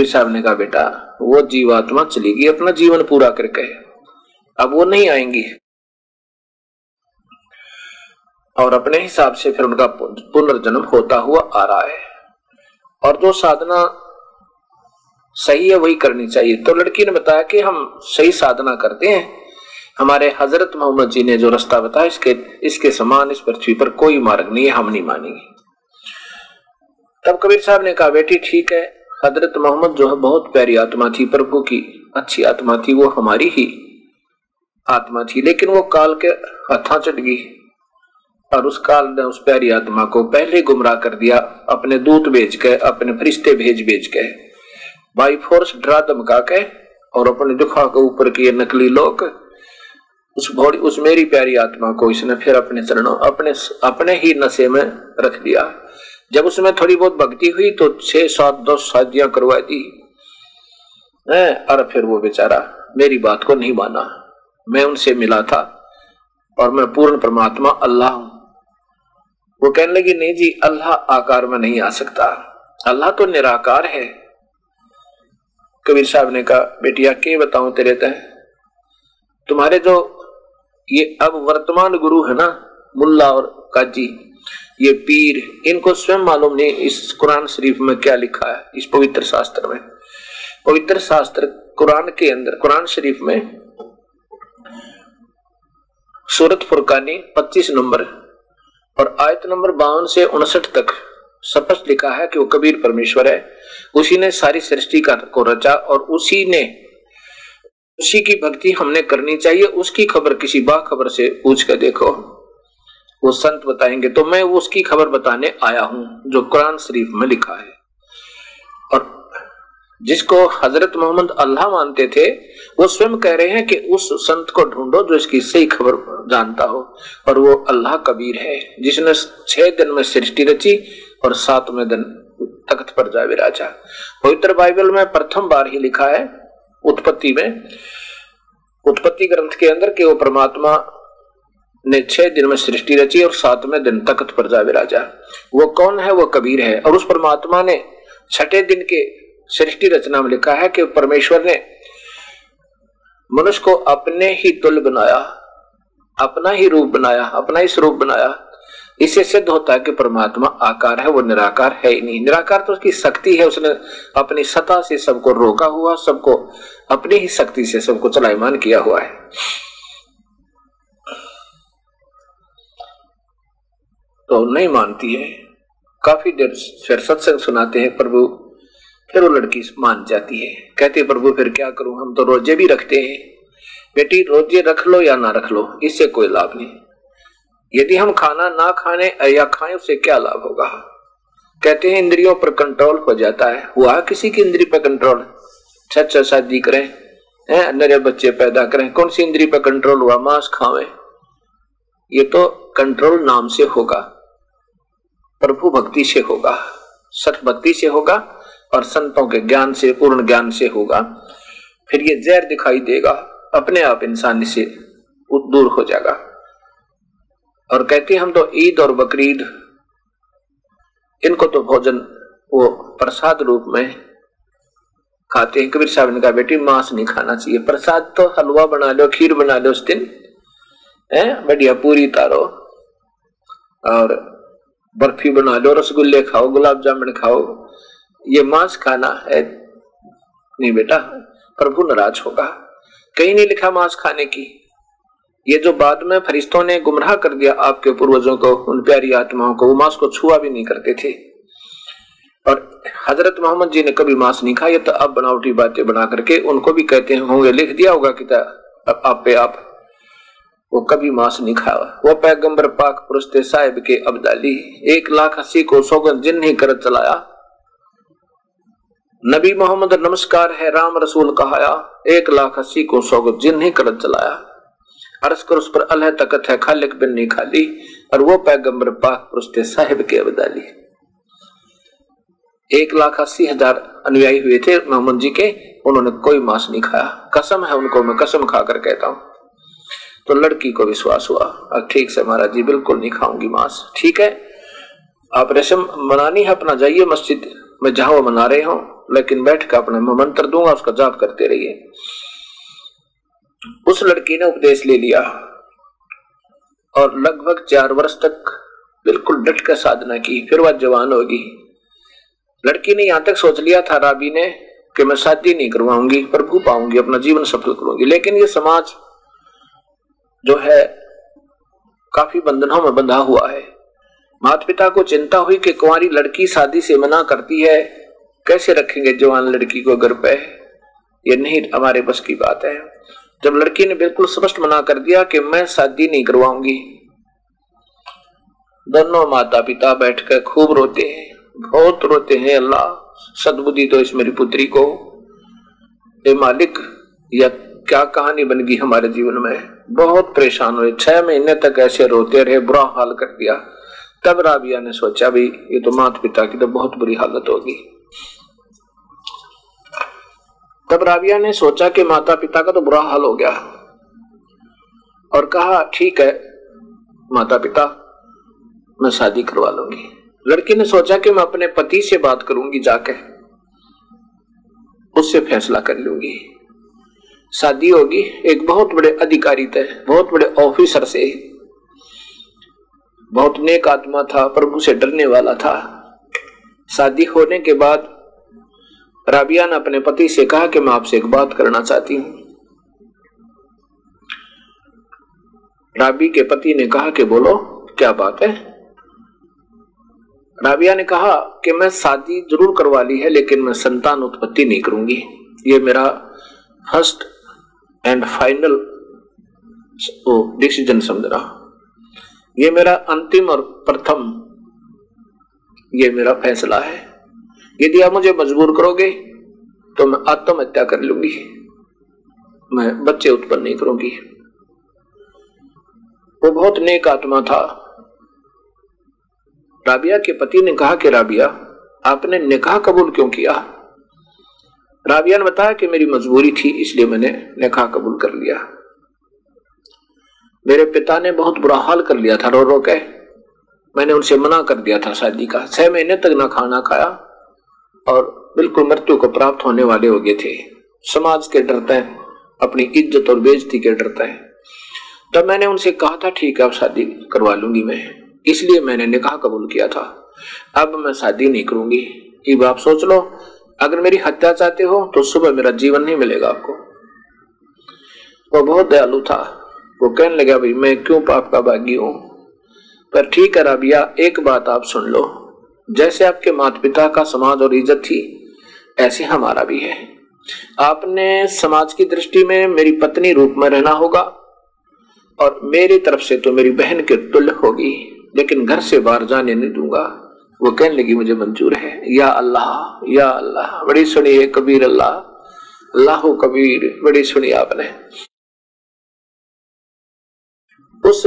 साहब ने कहा, बेटा, वो जीवात्मा चली गई, अपना जीवन पूरा करके। अब वो नहीं आएँगी। और अपने हिसाब से फिर उनका पुनर्जन्म होता हुआ आ रहा है। और जो साधना सही है, वही करनी चाहिए। तो लड़की ने बताया कि हम सही साधना करते हैं। हमारे हज़रत मोहम्मद जी ने जो रास्ता बताया, इसके इसके समान इस पृथ्वी पर कोई मार्ग नहीं है, हम नहीं मानेंगे। तब कबीर साहब ने कहा, बेटी, ठीक है। हज़रत मोहम्मद जो है, बहुत प्यारी आत्मा थी, प्रभु की अच्छी आत्मा थी, वो हमारी ही आत्मा थी, लेकिन वो काल के हथा चट गई। और उस काल ने उस प्यारी आत्मा को पहले गुमराह कर दिया, अपने दूत भेज के, अपने फरिश्ते भेज भेज के। बाई फोर्स डरा धमका के, और अपने दुखा के ऊपर किए नकली लोग उस भोड़ी उस मेरी प्यारी आत्मा को इसने फिर अपने चरणों, अपने अपने ही नशे में रख दिया। जब उसमें थोड़ी बहुत भक्ति हुई तो छह सात, दस शादियाँ करवा दी। और फिर वो बेचारा मेरी बात को नहीं माना। मैं उनसे मिला था और मैं पूर्ण परमात्मा, अल्लाह हूँ। वो कहने लगी, नहीं जी, अल्लाह आकार में नहीं आ सकता। अल्लाह तो निराकार है। कबीर साहब ने कहा बेटिया के बताऊँ तेरे तय तुम्हारे जो ये अब वर्तमान गुरु है ना, मुल्ला और काजी, ये पीर, इनको स्वयं मालूम नहीं, इस कुरान शरीफ में क्या लिखा है, इस पवित्र शास्त्र में। पवित्र शास्त्र कुरान के अंदर, कुरान शरीफ में सूरत फुरकानी 25 नंबर और आयत नंबर बावन से उनसठ तक स्पष्ट लिखा है कि वो कबीर परमेश्वर है। उसी ने सारी सृष्टि का को रचा और उसी ने उसी की भक्ति हमने करनी चाहिए। उसकी खबर किसी बाखबर से पूछ कर देखो। वो संत बताएँगे तो मैं उसकी खबर बताने आया हूँ, जो कुरान शरीफ में लिखा है। और जिसको हज़रत मोहम्मद अल्लाह मानते थे, वो स्वयं कह रहे हैं कि उस संत को ढूंढो जो इसकी सही खबर जानता हो। और वो अल्लाह कबीर है, जिसने छह दिन में सृष्टि रची और सातवें दिन तख्त पर जा विराजा। पवित्र बाइबल में प्रथम बार ही लिखा है, उत्पत्ति में। उत्पत्ति ग्रंथ के अंदर के वो परमात्मा ने छह दिन में सृष्टि रची और सातवें दिन तख्त पर जा विराजा। वो कौन है? वो कबीर है। और उस परमात्मा ने छठे दिन के सृष्टि रचना में लिखा है कि परमेश्वर ने मनुष्य को अपने ही तुल बनाया, अपना ही रूप बनाया, अपना ही स्वरूप बनाया। इससे सिद्ध होता है कि परमात्मा आकार है, वो निराकार है ही नहीं। निराकार तो उसकी शक्ति है, उसने अपनी सता से सबको रोका हुआ, सबको अपनी ही शक्ति से सबको चलायमान किया हुआ है। तो नहीं मानती है। काफ़ी देर फिर सत्संग सुनाते हैं प्रभु। फिर वो लड़की मान जाती है। कहते प्रभु, फिर क्या करूँ? हम तो रोज़े भी रखते हैं। बेटी, रोज़े रख लो या ना रख लो, इससे कोई लाभ नहीं। यदि हम खाना ना खाने या खाएँ, उससे क्या लाभ होगा? कहते हैं, इंद्रियों पर कंट्रोल हो जाता है। हुआ किसी की इंद्री पर कंट्रोल सच शादी करें नरे बच्चे पैदा करें। कौन सी इंद्री पर कंट्रोल हुआ? मांस खावे। ये तो कंट्रोल नाम से होगा। प्रभु भक्ति से होगा। सत भक्ति से होगा। और संतों के ज्ञान से, पूर्ण ज्ञान से होगा। फिर ये जहर दिखाई देगा, अपने आप इंसान से दूर हो जाएगा। और कहते हम तो ईद और बकरीद, इनको तो भोजन वो प्रसाद रूप में खाते हैं। कबीर साहब ने कहा, बेटी, मांस नहीं खाना चाहिए। प्रसाद तो हलवा बना लो, खीर बना लो उस दिन। है, बढ़िया, पूरी तारो और बर्फ़ी बना लो, रसगुल्ले खाओ, गुलाब जामुन खाओ ये मांस खाना है नहीं बेटा, प्रभु नाराज़ होगा। कहीं नहीं लिखा मांस खाने की। ये जो बाद में फरिश्तों ने गुमराह कर दिया आपके पूर्वजों को, उन प्यारी आत्माओं को, वो मांस को छुआ भी नहीं करते थे। और हज़रत मोहम्मद जी ने कभी मांस नहीं खाया तो अब बनावटी बातें बना करके उनको भी कहते हैं होंगे, लिख दिया होगा कि आप पे आप वो कभी मांस नहीं खाया। वो पैगंबर पाक पुरुष साहिब के अब्दाली, एक लाख अस्सी को सौगन जिन नहीं कर चलाया नबी मोहम्मद, नमस्कार है, राम रसूल कहाया, एक लाख अस्सी को सौगत जिन ही करत चलाया अरस कर उस पर अल्लाह तकत है, खालिक बिन नहीं खाली, और वो पैगंबर पाक पुरुष साहिब के अबदाली एक लाख अस्सी हज़ार अनुयायी हुए थे मोहम्मद जी के, उन्होंने कोई मांस नहीं खाया। कसम है उनको, मैं कसम खाकर कहता हूँ। तो लड़की को विश्वास हुआ, अब ठीक से महाराज जी, बिल्कुल नहीं खाऊँगी मांस। ठीक है, आप रेशम मनानी है, अपना जाइए मस्जिद में जहाँ वो मना रहे हो, लेकिन बैठ कर अपने मंत्र दूँगा, उसका जाप करते रहिए। उस लड़की ने उपदेश ले लिया और लगभग चार वर्ष तक बिल्कुल डट कर साधना की, फिर वह जवान होगी लड़की ने यहाँ तक सोच लिया था राबी ने कि मैं शादी नहीं करवाऊँगी, प्रभु पाऊँगी, अपना जीवन सफल करूँगी, लेकिन ये समाज जो है, काफ़ी बंधनों में बंधा हुआ है। माता पिता को चिंता हुई कि कुंवारी लड़की शादी से मना करती है। कैसे रखेंगे जवान लड़की को घर पे ये नहीं हमारे बस की बात है। जब लड़की ने बिल्कुल स्पष्ट मना कर दिया कि मैं शादी नहीं करवाऊँगी। दोनों माता पिता बैठकर खूब रोते हैं। बहुत रोते हैं अल्लाह। सदबुद्धि तो इस मेरी पुत्री को। ए मालिक या क्या कहानी बन गई हमारे जीवन में? बहुत परेशान हुए। छह महीने तक ऐसे रोते रहे, बुरा हाल कर दिया। तब राबिया ने सोचा भी ये तो माता पिता की तो बहुत बुरी हालत होगी। तब राबिया ने सोचा कि माता पिता का तो बुरा हाल हो गया और कहा, ठीक है माता पिता मैं शादी करवा लूँगी। लड़की ने सोचा कि मैं अपने पति से बात करूँगी जाके, उससे फैसला कर लूँगी। शादी होगी, एक बहुत बड़े अधिकारी थे, बहुत बड़े ऑफिसर से। बहुत नेक आत्मा था, प्रभु से डरने वाला था। शादी होने के बाद राबिया ने अपने पति से कहा कि मैं आपसे एक बात करना चाहती हूँ। राबी के पति ने कहा कि बोलो, क्या बात है? राबिया ने कहा कि मैं शादी ज़रूर करवा ली है, लेकिन मैं संतान उत्पत्ति नहीं करूँगी। ये मेरा फ़र्स्ट एंड फाइनल डिसीज़न समझ रहा ये मेरा अंतिम और प्रथम, ये मेरा फैसला है। यदि आप मुझे मजबूर करोगे तो मैं आत्महत्या कर लूँगी। मैं बच्चे उत्पन्न नहीं करूँगी। वो बहुत नेक आत्मा था। राबिया के पति ने कहा कि, राबिया, आपने निकाह कबूल क्यों किया? राबिया ने बताया कि मेरी मजबूरी थी, इसलिए मैंने निकाह कबूल कर लिया। मेरे पिता ने बहुत बुरा हाल कर लिया था, रो रो के। मैंने उनसे मना कर दिया था शादी का। छह महीने तक ना खाना खाया और बिल्कुल मृत्यु को प्राप्त होने वाले हो गए थे। समाज के डरते हैं, अपनी इज़्ज़त और बेजती के डरते हैं। तब मैंने उनसे कहा था, ठीक है, अब शादी करवा लूँगी मैं। इसलिए मैंने निकाह कबूल किया था। अब मैं शादी नहीं करूँगी। अब आप सोच लो। अगर मेरी हत्या चाहते हो तो सुबह मेरा जीवन नहीं मिलेगा आपको। वो बहुत दयालु था। वो कहने लगा, भाई, मैं क्यों पाप का भागी हूँ? पर ठीक है राबिया, एक बात आप सुन लो। जैसे आपके माता पिता का समाज और इज़्ज़त थी, ऐसे हमारा भी है। आपने समाज की दृष्टि में मेरी पत्नी रूप में रहना होगा और मेरी तरफ़ से तो मेरी बहन के तुल्य होगी, लेकिन घर से बाहर जाने नहीं दूँगा। वो कहने लगी, मुझे मंजूर है। या अल्लाह या अल्लाह, बड़ी सुनिए कबीर अल्लाह। अल्लाह कबीर, बड़ी सुनी आपने। उस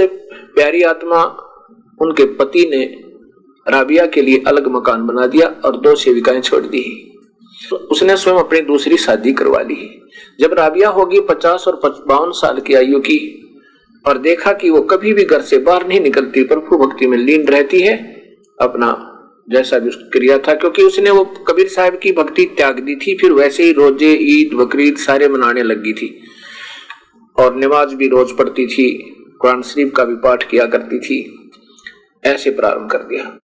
प्यारी आत्मा उनके पति ने राबिया के लिए अलग मकान बना दिया और दो सेविकाएँ छोड़ दी। तो उसने स्वयं अपनी दूसरी शादी करवा ली। जब राबिया होगी पचास और बावन साल की आयु की और देखा कि वो कभी भी घर से बाहर नहीं निकलती, प्रभु भक्ति में लीन रहती है, अपना जैसा भी क्रिया था, क्योंकि उसने वो कबीर साहब की भक्ति त्याग दी थी, फिर वैसे ही रोज़े, ईद, बकरीद सारे मनाने लगी थी। और नमाज़ भी रोज पढ़ती थी। कुरान शरीफ का भी पाठ किया करती थी, ऐसे प्रारंभ कर दिया।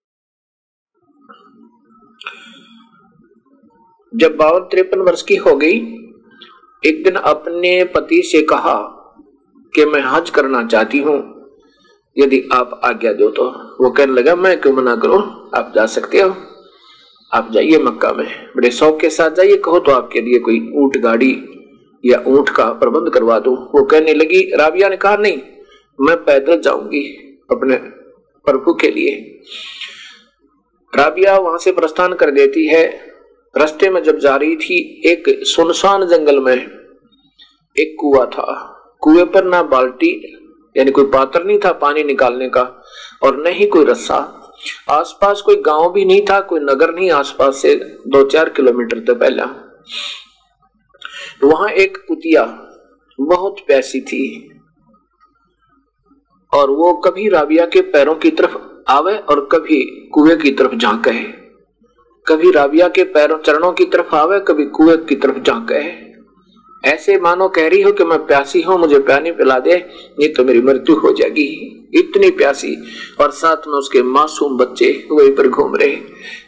जब बावन तिरपन वर्ष की हो गई, एक दिन अपने पति से कहा कि मैं हज करना चाहती हूँ, यदि आप आज्ञा दो तो। वो कहने लगा, मैं क्यों मना करो? आप जा सकते हो। आप जाइए मक्का में। बड़े शौक के साथ जाइए, कहो तो आपके लिए कोई ऊँट गाड़ी या ऊँट का प्रबंध करवा दू। वो कहने लगी, राबिया ने कहा, नहीं मैं पैदल जाऊँगी अपने प्रभु के लिए। राबिया वहाँ से प्रस्थान कर देती है। रास्ते में जब जा रही थी, एक सुनसान जंगल में एक कुआ था। कुएँ पर ना बाल्टी, यानी कोई पात्र नहीं था पानी निकालने का, और न ही कोई रस्सा। आसपास कोई गाँव भी नहीं था, कोई नगर नहीं, आसपास से दो चार किलोमीटर तो पहला। वहाँ एक कुतिया बहुत प्यासी थी। और वो कभी राबिया के पैरों की तरफ़ आवे और कभी कुएँ की तरफ़ झांके कभी राबिया के पैरों चरणों की तरफ़ आवे, कभी कुएँ की तरफ़ झांके ऐसे मानो कह रही हो कि मैं प्यासी हूँ, मुझे पानी पिला दे, नहीं तो मेरी मृत्यु हो जाएगी। इतनी प्यासी और साथ में उसके मासूम बच्चे वहीं पर घूम रहे।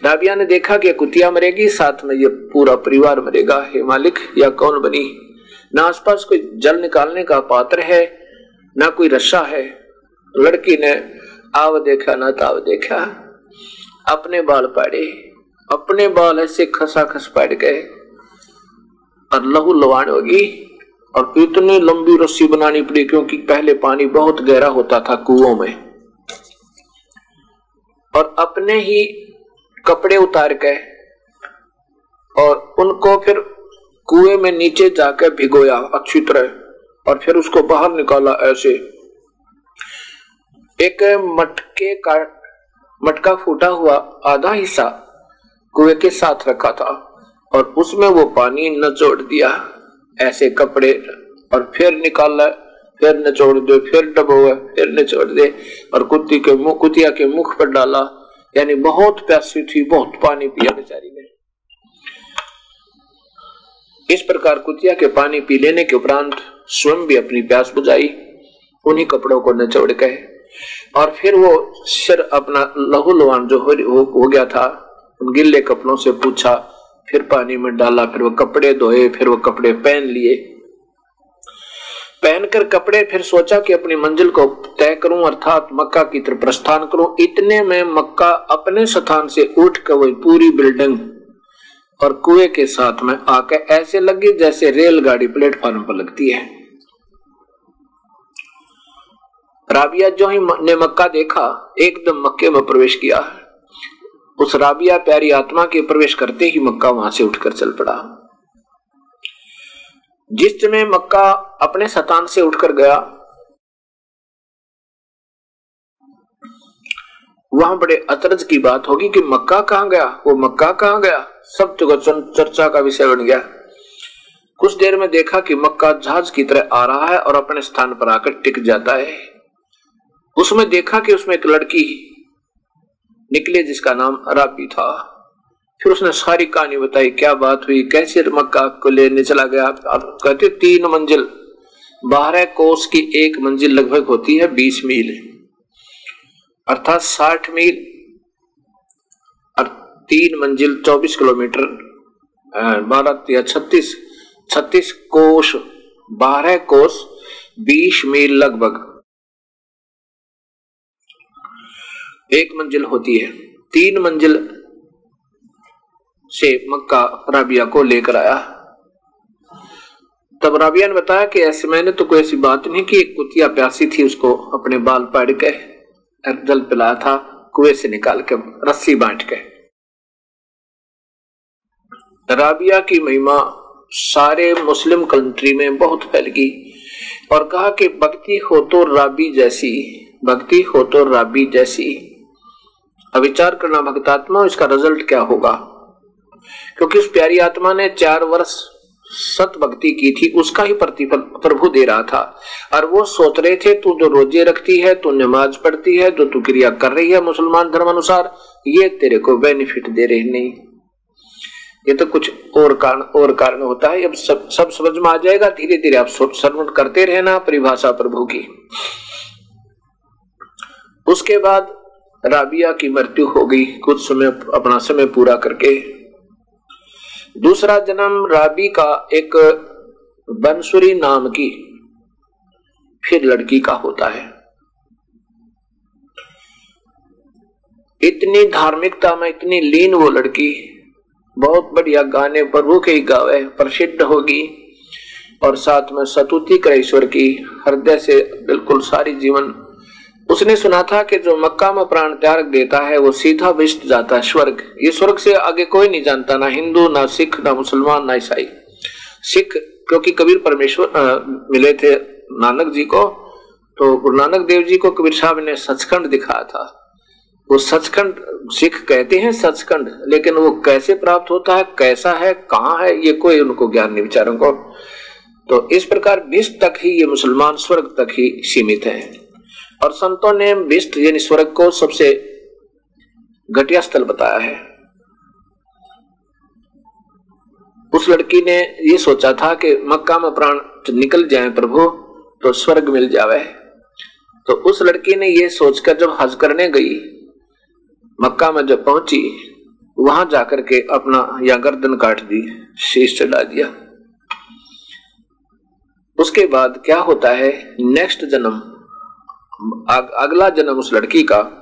राबिया ने देखा कि कुतिया मरेगी, साथ में ये पूरा परिवार मरेगा। हे मालिक या कौन बनी? ना आसपास कोई जल निकालने का पात्र है, ना कोई रस्सा है। लड़की ने, आव देखा ना ताव देखा। अपने बाल पाड़े। अपने बाल ऐसे खसा खस पाड़ गए। और लहू लवाण होगी। और इतनी लंबी रस्सी बनानी पड़ी क्योंकि पहले पानी बहुत गहरा होता था कुओं में। और अपने ही कपड़े उतार के और उनको फिर कुएँ में नीचे जाकर भिगोया अच्छी तरह। और फिर उसको बाहर निकाला ऐसे। एक मटके का, मटका फूटा हुआ आधा हिस्सा कुएँ के साथ रखा था और उसमें वो पानी नचोड़ दिया। ऐसे कपड़े और फिर निकाला, फिर निचोड़ दे, फिर डबो, फिर निचोड़ दे और कुत्ती के मुख कुतिया के मुख पर डाला। यानी बहुत प्यासी थी, बहुत पानी पिया बेचारी ने। इस प्रकार कुतिया के पानी पी लेने के उपरांत स्वयं भी अपनी प्यास बुझाई। उन्हीं कपड़ों को निचोड़ के और फिर वो सिर अपना लहू लुहान जो हो, हो गया था उन गिल्ले कपड़ों से पूछा फिर पानी में डाला फिर वो कपड़े धोए फिर वो कपड़े पहन लिए। पहनकर कपड़े फिर सोचा कि अपनी मंजिल को तय करूँ अर्थात मक्का की तरफ़ प्रस्थान करूँ। इतने में मक्का अपने स्थान से उठ कर वही पूरी बिल्डिंग और कुएँ के साथ में आकर ऐसे लगी जैसे रेलगाड़ी प्लेटफॉर्म पर लगती है। राबिया जो ही ने मक्का देखा, एकदम मक्के में प्रवेश किया उस राबिया प्यारी आत्मा के प्रवेश करते ही मक्का वहाँ से उठकर चल पड़ा। जिस समय मक्का अपने सतान से उठकर गया, वहाँ बड़े अतरज की बात होगी कि मक्का कहाँ गया? वो मक्का कहाँ गया? सब जगह चर्चा का विषय बन गया। कुछ देर में देखा कि मक्का जहाज़ की तरह आ रहा है और अपने स्थान पर आकर टिक जाता है। उसमें देखा कि उसमें एक लड़की निकले जिसका नाम राबी था। फिर उसने सारी कहानी बताई, क्या बात हुई, कैसे मक्का को लेने चला गया? आप कहते तीन मंजिल। बारह कोस की एक मंजिल लगभग होती है बीस मील। अर्थात साठ मील और तीन मंजिल चौबीस किलोमीटर बारह या छत्तीस छत्तीस कोष बारह कोष बीस मील लगभग। एक मंजिल होती है। तीन मंजिल से मक्का राबिया को लेकर आया। तब राबिया ने बताया कि ऐसे मैंने तो कोई ऐसी बात नहीं की, एक कुतिया प्यासी थी, उसको अपने बाल पड़ के जल पिलाया था, कुएँ से निकाल के रस्सी बांट के। राबिया की महिमा सारे मुस्लिम कंट्री में बहुत फैल गई और कहा कि भक्ति हो तो राबी जैसी, भक्ति हो तो राबी जैसी। अविचार करना भक्तात्मा इसका रिज़ल्ट क्या होगा? क्योंकि उस प्यारी आत्मा ने चार वर्ष सत भक्ति की थी, उसका ही प्रतिफल प्रभु दे रहा था। और वो सोच रहे थे, तू जो रोज़े रखती है, तू नमाज़ पढ़ती है, जो तू क्रिया कर रही है मुसलमान धर्म अनुसार ये तेरे को बेनिफिट दे रहे नहीं। ये तो कुछ और कारण और कारण होता है। अब सब सब समझ में आ जाएगा। धीरे धीरे आप सर्वण करते रहना परिभाषा प्रभु की। उसके बाद राबिया की मृत्यु हो गई। कुछ समय, अपना समय पूरा करके। दूसरा जन्म राबी का, एक बंसुरी नाम की, फिर लड़की का होता है। इतनी धार्मिकता में, इतनी लीन वो लड़की। बहुत बढ़िया गाने पर प्रभु के गावे प्रसिद्ध होगी। और साथ में सतुति कर ईश्वर की, हृदय से बिल्कुल सारी जीवन उसने सुना था कि जो मक्का में प्राण त्याग देता है, वो सीधा विष्ट जाता है, स्वर्ग। ये स्वर्ग से आगे कोई नहीं जानता, ना हिंदू, ना सिख, ना मुसलमान, ना ईसाई। सिख, क्योंकि कबीर परमेश्वर मिले थे नानक जी को तो गुरु नानक देव जी को कबीर साहब ने सचखंड दिखाया था। वो सचखंड, सिख कहते हैं सचखंड, लेकिन वो कैसे प्राप्त होता है, कैसा है, कहाँ है, ये कोई उनको ज्ञान नहीं विचारों को। तो इस प्रकार विश्व तक ही ये मुसलमान स्वर्ग तक ही सीमित है। और संतों ने विष्ट यानी स्वर्ग को सबसे घटिया स्थल बताया है। उस लड़की ने ये सोचा था कि मक्का में प्राण निकल जाए प्रभु तो स्वर्ग मिल जावे। तो उस लड़की ने यह सोचकर जब हज करने गई, मक्का में जब पहुँची, वहाँ जाकर के अपना या गर्दन काट दी, शीश चढ़ा दिया। उसके बाद क्या होता है, नेक्स्ट जन्म अग, अगला जन्म उस लड़की का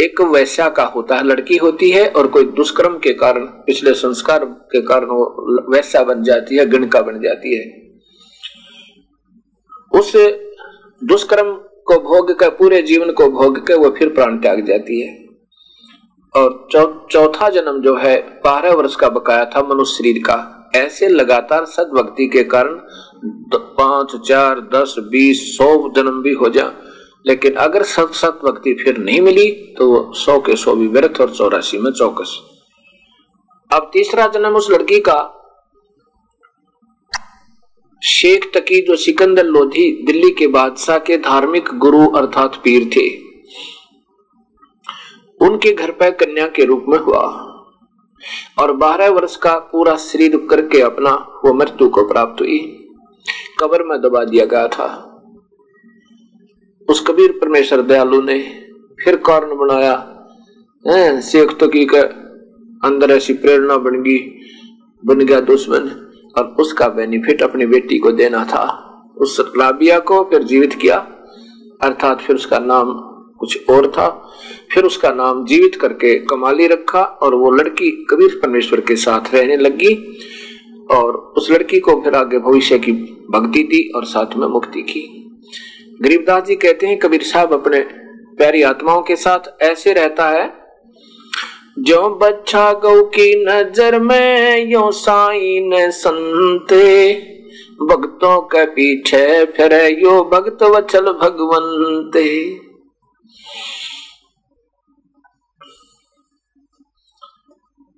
एक वैश्या का होता है। लड़की होती है और कोई दुष्कर्म के कारण पिछले संस्कार के कारण वो वैश्या बन जाती है गणका बन जाती है। उस दुष्कर्म को भोग कर पूरे जीवन को भोग के वो फिर प्राण त्याग जाती है। और चौ, चौथा जन्म जो है बारह वर्ष का बकाया था मनुष्य शरीर का। ऐसे लगातार सदभक्ति के कारण पाँच चार दस बीस सौ जन्म भी हो जाए लेकिन अगर सत सत भक्ति फिर नहीं मिली तो वो सौ के सौ भी व्यर्थ और चौरासी में चौकस। अब तीसरा जन्म उस लड़की का। शेख तकी जो सिकंदर लोधी दिल्ली के बादशाह के धार्मिक गुरु अर्थात पीर थे, उनके घर पर कन्या के रूप में हुआ। और बारह वर्ष का पूरा शरीर करके अपना वो मृत्यु को प्राप्त हुई। कबर में दबा दिया गया था। उस कबीर परमेश्वर दयालु ने फिर कारण बनाया। शेख तो की का अंदर ऐसी प्रेरणा बन गई, बन गया दुश्मन, और उसका बेनिफिट अपनी बेटी को देना था। उस लाबिया को फिर जीवित किया, अर्थात फिर उसका नाम कुछ और था। फिर उसका नाम जीवित करके कमाली रखा, और वो लड़की कबीर परमेश्वर के साथ रहने लगी, और उस लड़की को फिर आगे भविष्य की भक्ति दी, और साथ में मुक्ति की। गरीबदास जी कहते हैं, कबीर साहब अपने प्यारी आत्माओं के साथ ऐसे रहता है, जो बच्चा गौ की नज़र में यो साई ने संते, भक्तों के पीछे फिर यो भक्त वचल भगवंते।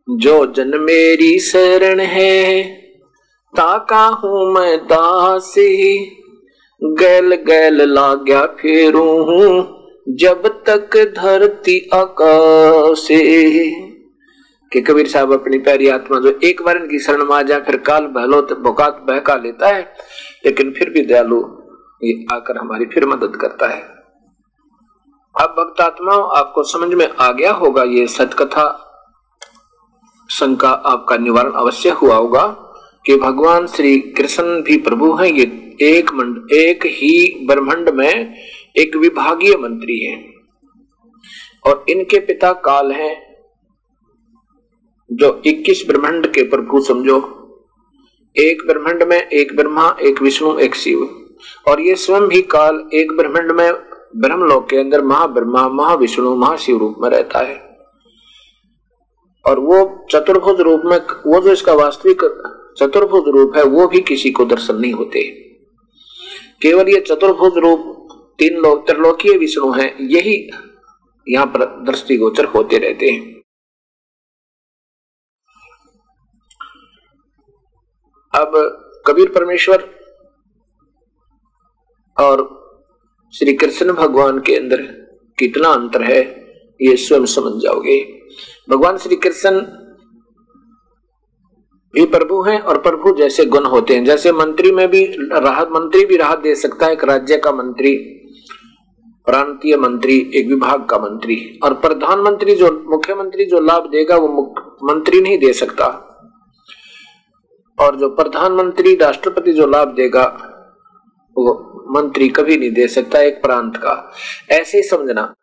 जो जन मेरी शरण है, ताका हूँ मैं दासी गैल गैल लाग्या फेरू जब तक धरती आकाशे। कि कबीर साहब अपनी प्यारी आत्मा जो एक बार इनकी शरण में आ जाए, फिर काल बहलो तो बुकात बहका लेता है, लेकिन फिर भी दयालु ये आकर हमारी फिर मदद करता है। अब भक्त आत्मा, आपको समझ में आ गया होगा, ये सतकथा शंका आपका निवारण अवश्य हुआ होगा। कि भगवान श्री कृष्ण भी प्रभु हैं, ये एक मंड, एक ही ब्रह्मंड में एक विभागीय मंत्री है। और इनके पिता काल हैं, जो 21 ब्रह्मंड के प्रभु समझो। एक ब्रह्मांड में एक ब्रह्मा, एक विष्णु, एक शिव। और ये स्वयं भी काल एक ब्रह्मंड में ब्रह्मलोक के अंदर महाब्रह्मा, महाविष्णु, महाशिव रूप में रहता है। और वो चतुर्भुज रूप में, वो जो इसका वास्तविक चतुर्भुज रूप है, वो भी किसी को दर्शन नहीं होते। केवल ये चतुर्भुज रूप तीन लोग त्रिलोकीय विष्णु हैं, यही यहाँ पर दृष्टिगोचर होते रहते हैं। अब कबीर परमेश्वर और श्री कृष्ण भगवान के अंदर कितना अंतर है, ये स्वयं समझ जाओगे। भगवान श्री कृष्ण भी प्रभु हैं और प्रभु जैसे गुण होते हैं। जैसे मंत्री में भी राहत मंत्री भी राहत दे सकता है, एक राज्य का मंत्री, प्रांतीय मंत्री, एक विभाग का मंत्री। और प्रधानमंत्री जो, मुख्यमंत्री जो लाभ देगा, वो मंत्री नहीं दे सकता। और जो प्रधानमंत्री, राष्ट्रपति जो लाभ देगा, वो मंत्री कभी नहीं दे सकता, एक प्रांत का। ऐसे समझना।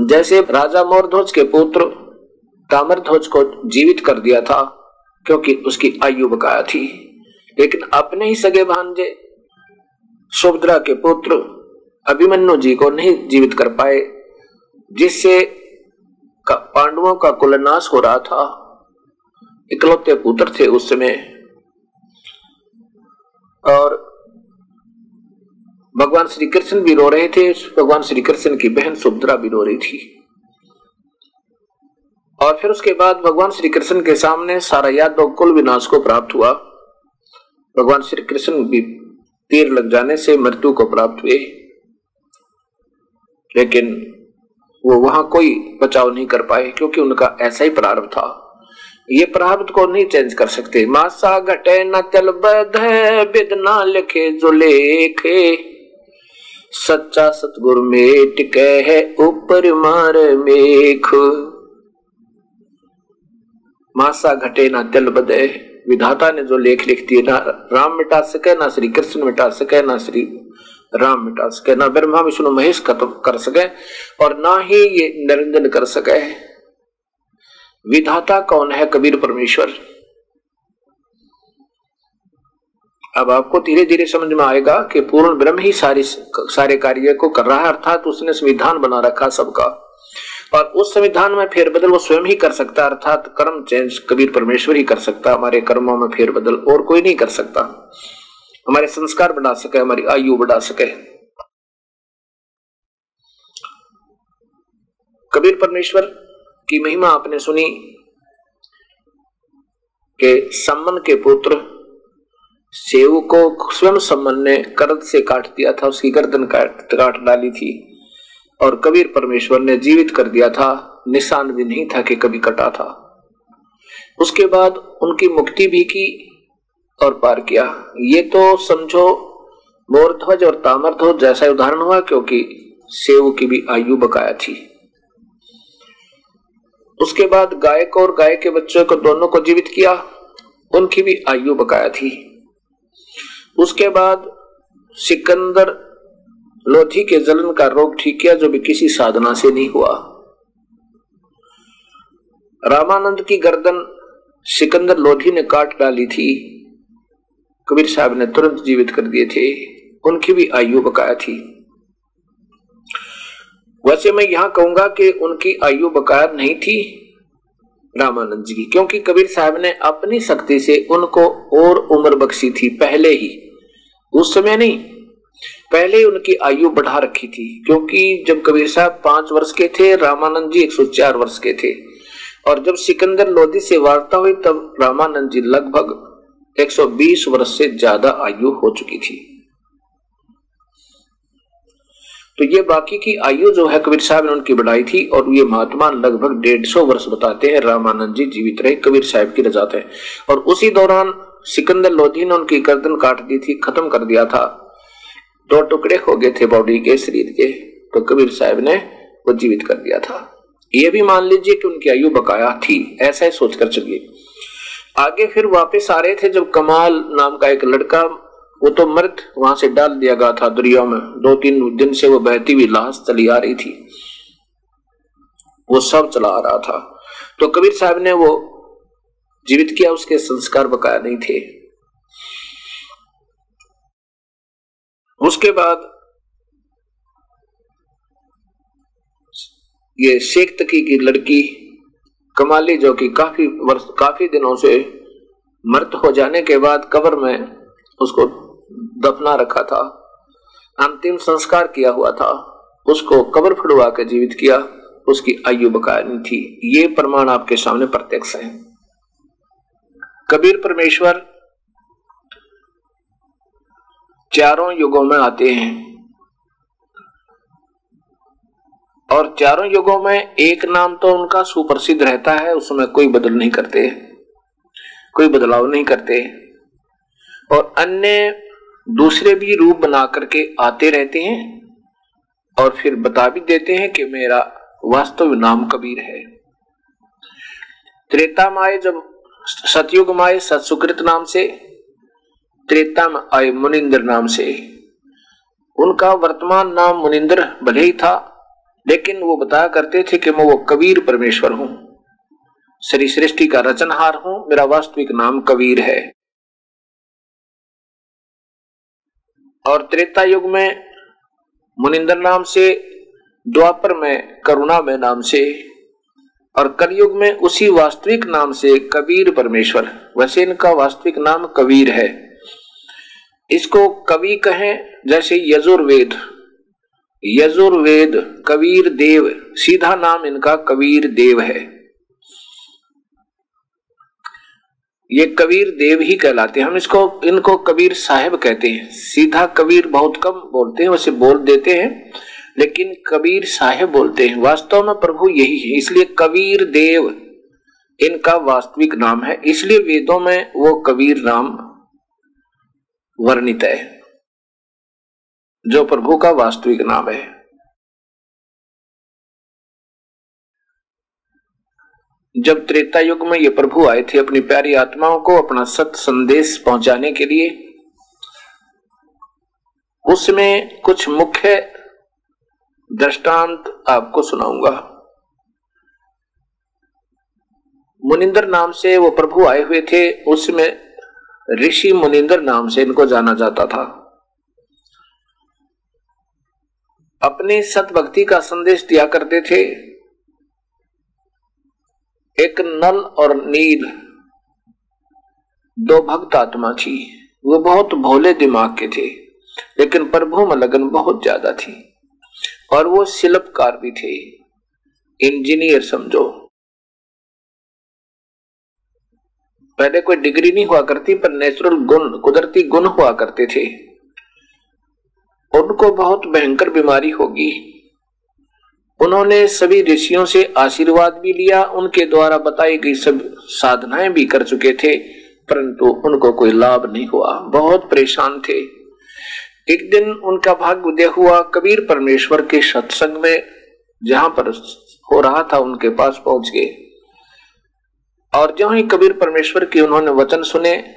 जैसे राजा मोरध्वज के पुत्र तामरध्वज को जीवित कर दिया था क्योंकि उसकी आयु बकाया थी। लेकिन अपने ही सगे भांजे, सुभद्रा के पुत्र अभिमन्यु जी को नहीं जीवित कर पाए, जिससे पांडवों का कुलनाश हो रहा था। इकलौते पुत्र थे उस समय। और भगवान श्री कृष्ण भी रो रहे थे, भगवान श्री कृष्ण की बहन सुभद्रा भी रो रही थी। और फिर उसके बाद भगवान श्री कृष्ण के सामने सारा यादव कुल विनाश को प्राप्त हुआ। भगवान श्री कृष्ण भी तीर लग जाने से मृत्यु को प्राप्त हुए लेकिन वो वहाँ कोई बचाव नहीं कर पाए, क्योंकि उनका ऐसा ही प्रारंभ था। ये प्रारब्ध को नहीं चेंज कर सकते। मासा घटे न चल बध बिदना लिखे जो लेखे। सच्चा सतगुरु मेट है ऊपर मार मेख। मासा घटे ना तिल बदे। विधाता ने जो लेख लिख दिए ना, राम मिटा सके ना श्री कृष्ण मिटा सके ना श्री राम मिटा सके ना ब्रह्मा, विष्णु, महेश खत्म कर सके और ना ही ये निरंजन कर सके। विधाता कौन है कबीर परमेश्वर? अब आपको धीरे धीरे समझ में आएगा कि पूर्ण ब्रह्म ही सारी, सारे कार्य को कर रहा है, अर्थात उसने संविधान बना रखा सबका। और उस संविधान में फेरबदल वो स्वयं ही कर सकता, अर्थात कर्म चेंज कबीर परमेश्वर ही कर सकता, हमारे कर्मों में फेरबदल और कोई नहीं कर सकता। हमारे संस्कार बढ़ा सके, हमारी आयु बढ़ा सके। कबीर परमेश्वर की महिमा आपने सुनी के सम्मन के पुत्र सेव को स्वयं सम्मन ने करद से काट दिया था, उसकी गर्दन काट काट डाली थी। और कबीर परमेश्वर ने जीवित कर दिया था, निशान भी नहीं था कि कभी कटा था। उसके बाद उनकी मुक्ति भी की और पार किया। ये तो समझो, मोरध्वज और तामरध्वज जैसा उदाहरण हुआ क्योंकि सेव की भी आयु बकाया थी। उसके बाद गाय को और गाय के बच्चों को दोनों को जीवित किया, उनकी भी आयु बकाया थी। उसके बाद सिकंदर लोधी के जलन का रोग ठीक किया जो भी किसी साधना से नहीं हुआ। रामानंद की गर्दन सिकंदर लोधी ने काट डाली थी। कबीर साहब ने तुरंत जीवित कर दिए थे। उनकी भी आयु बकाया थी। वैसे मैं यहाँ कहूँगा कि उनकी आयु बकाया नहीं थी रामानंद जी की, क्योंकि कबीर साहब ने अपनी शक्ति से उनको और उम्र बख्शी थी, पहले ही। उस समय नहीं पहले ही उनकी आयु बढ़ा रखी थी, क्योंकि जब कबीर साहब पाँच वर्ष के थे, रामानंद जी 104 वर्ष के थे। और जब सिकंदर लोधी से वार्ता हुई, तब रामानंद जी लगभग 120 वर्ष से ज़्यादा आयु हो चुकी थी। तो ये बाकी की आयु जो है, कबीर साहब ने उनकी बढ़ाई थी, और ये महात्मा लगभग डेढ़ सौ वर्ष बताते हैं, रामानंद जी जीवित रहे, कबीर साहब की रजात है और उसी दौरान सिकंदर लोधी ने उनकी गर्दन काट दी थी, खत्म कर दिया था। दो टुकड़े हो गए थे बॉडी के, शरीर के तो कबीर साहब ने वो जीवित कर दिया था। ये भी मान लीजिए कि उनकी आयु बकाया थी, ऐसा ही सोचकर चलिए। आगे फिर वापस आ रहे थे जब कमाल नाम का एक लड़का, वो तो मृत वहाँ से डाल दिया गया था दरिया में। दो तीन दिन से वो बहती हुई लाश चली आ रही थी। वो सब चला आ रहा था। तो कबीर साहब ने वो जीवित किया, उसके संस्कार बकाया नहीं थे। उसके बाद ये शेख तकी की लड़की कमाली जो कि काफ़ी वर्ष, काफ़ी दिनों से मृत हो जाने के बाद कब्र में उसको दफना रखा था। अंतिम संस्कार किया हुआ था। उसको कब्र फुड़वा के जीवित किया। उसकी आयु नहीं थी। ये प्रमाण आपके सामने प्रत्यक्ष है। कबीर परमेश्वर चारों युगों में आते हैं। और चारों युगों में एक नाम तो उनका सुप्रसिद्ध रहता है, उसमें कोई बदल नहीं करते। कोई बदलाव नहीं करते। और अन्य दूसरे भी रूप बना करके आते रहते हैं और फिर बता भी देते हैं कि मेरा वास्तव नाम कबीर है। त्रेता माए जब सतयुग माए सत्सुकृत नाम से त्रेता में आए मुनिंदर नाम से। उनका वर्तमान नाम मुनिंदर भले ही था, लेकिन वो बताया करते थे कि मैं वो कबीर परमेश्वर हूँ। श्री सृष्टि का रचनहार हूँ, मेरा वास्तविक नाम कबीर है। और त्रेता युग में मुनिंदर नाम से, द्वापर में करुणा में नाम से, और कलयुग में उसी वास्तविक नाम से कबीर परमेश्वर। वैसे इनका वास्तविक नाम कबीर है। इसको कवि कहें जैसे यजुर्वेद। यजुर्वेद, कबीर देव, सीधा नाम इनका कबीर देव है। ये कबीर देव ही कहलाते हैं। हम इसको, इनको कबीर साहेब कहते हैं। सीधा कबीर बहुत कम बोलते हैं, वैसे बोल देते हैं, लेकिन कबीर साहेब बोलते हैं। वास्तव में प्रभु यही है, इसलिए कबीर देव इनका वास्तविक नाम है। इसलिए वेदों में वो कबीर नाम वर्णित है, जो प्रभु का वास्तविक नाम है। जब त्रेता युग में ये प्रभु आए थे अपनी प्यारी आत्माओं को अपना सत संदेश पहुँचाने के लिए, उसमें कुछ मुख्य दृष्टांत आपको सुनाऊँगा। मुनिंदर नाम से वो प्रभु आए हुए थे, उसमें ऋषि मुनिंदर नाम से इनको जाना जाता था। अपनी सत भक्ति का संदेश दिया करते थे। एक नल और नील, दो भक्त आत्मा थी। वो बहुत भोले दिमाग के थे, लेकिन प्रभु में लगन बहुत ज़्यादा थी। और वो शिल्पकार भी थे। इंजीनियर समझो। पहले कोई डिग्री नहीं हुआ करती, पर नेचुरल गुण, कुदरती गुण हुआ करते थे। उनको बहुत भयंकर बीमारी होगी। उन्होंने सभी ऋषियों से आशीर्वाद भी लिया, उनके द्वारा बताई गई सब साधनाएँ भी कर चुके थे, परंतु उनको कोई लाभ नहीं हुआ। बहुत परेशान थे। एक दिन उनका भाग्य उदय हुआ, कबीर परमेश्वर के सत्संग में, जहाँ पर हो रहा था, उनके पास पहुँच गए। और जो ही कबीर परमेश्वर के उन्होंने वचन सुने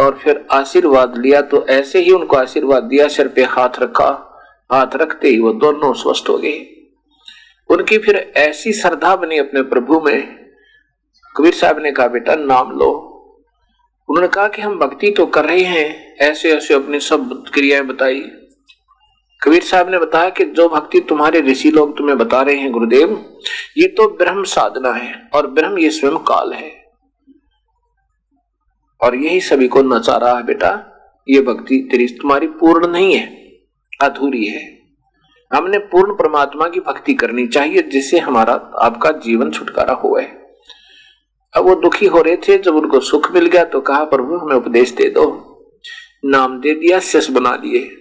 और फिर आशीर्वाद लिया तो ऐसे ही उनको आशीर्वाद दिया, सिर पे हाथ रखा, हाथ रखते ही वो दोनों स्वस्थ हो गए। उनकी फिर ऐसी श्रद्धा बनी अपने प्रभु में। कबीर साहब ने कहा, बेटा, नाम लो। उन्होंने कहा कि हम भक्ति तो कर रहे हैं ऐसे ऐसे अपनी सब क्रियाएँ बताई। कबीर साहब ने बताया कि जो भक्ति तुम्हारे ऋषि लोग तुम्हें बता रहे हैं, गुरुदेव, ये तो ब्रह्म साधना है और ब्रह्म ये स्वयं काल है। और यही सभी को नचा रहा है, बेटा, ये भक्ति तेरी तुम्हारी पूर्ण नहीं है, अधूरी है। हमने पूर्ण परमात्मा की भक्ति करनी चाहिए जिससे हमारा आपका जीवन छुटकारा हुआ है अब वो दुखी हो रहे थे, जब उनको सुख मिल गया तो कहा, प्रभु, हमें उपदेश दे दो। नाम दे दिया शस बना दिए।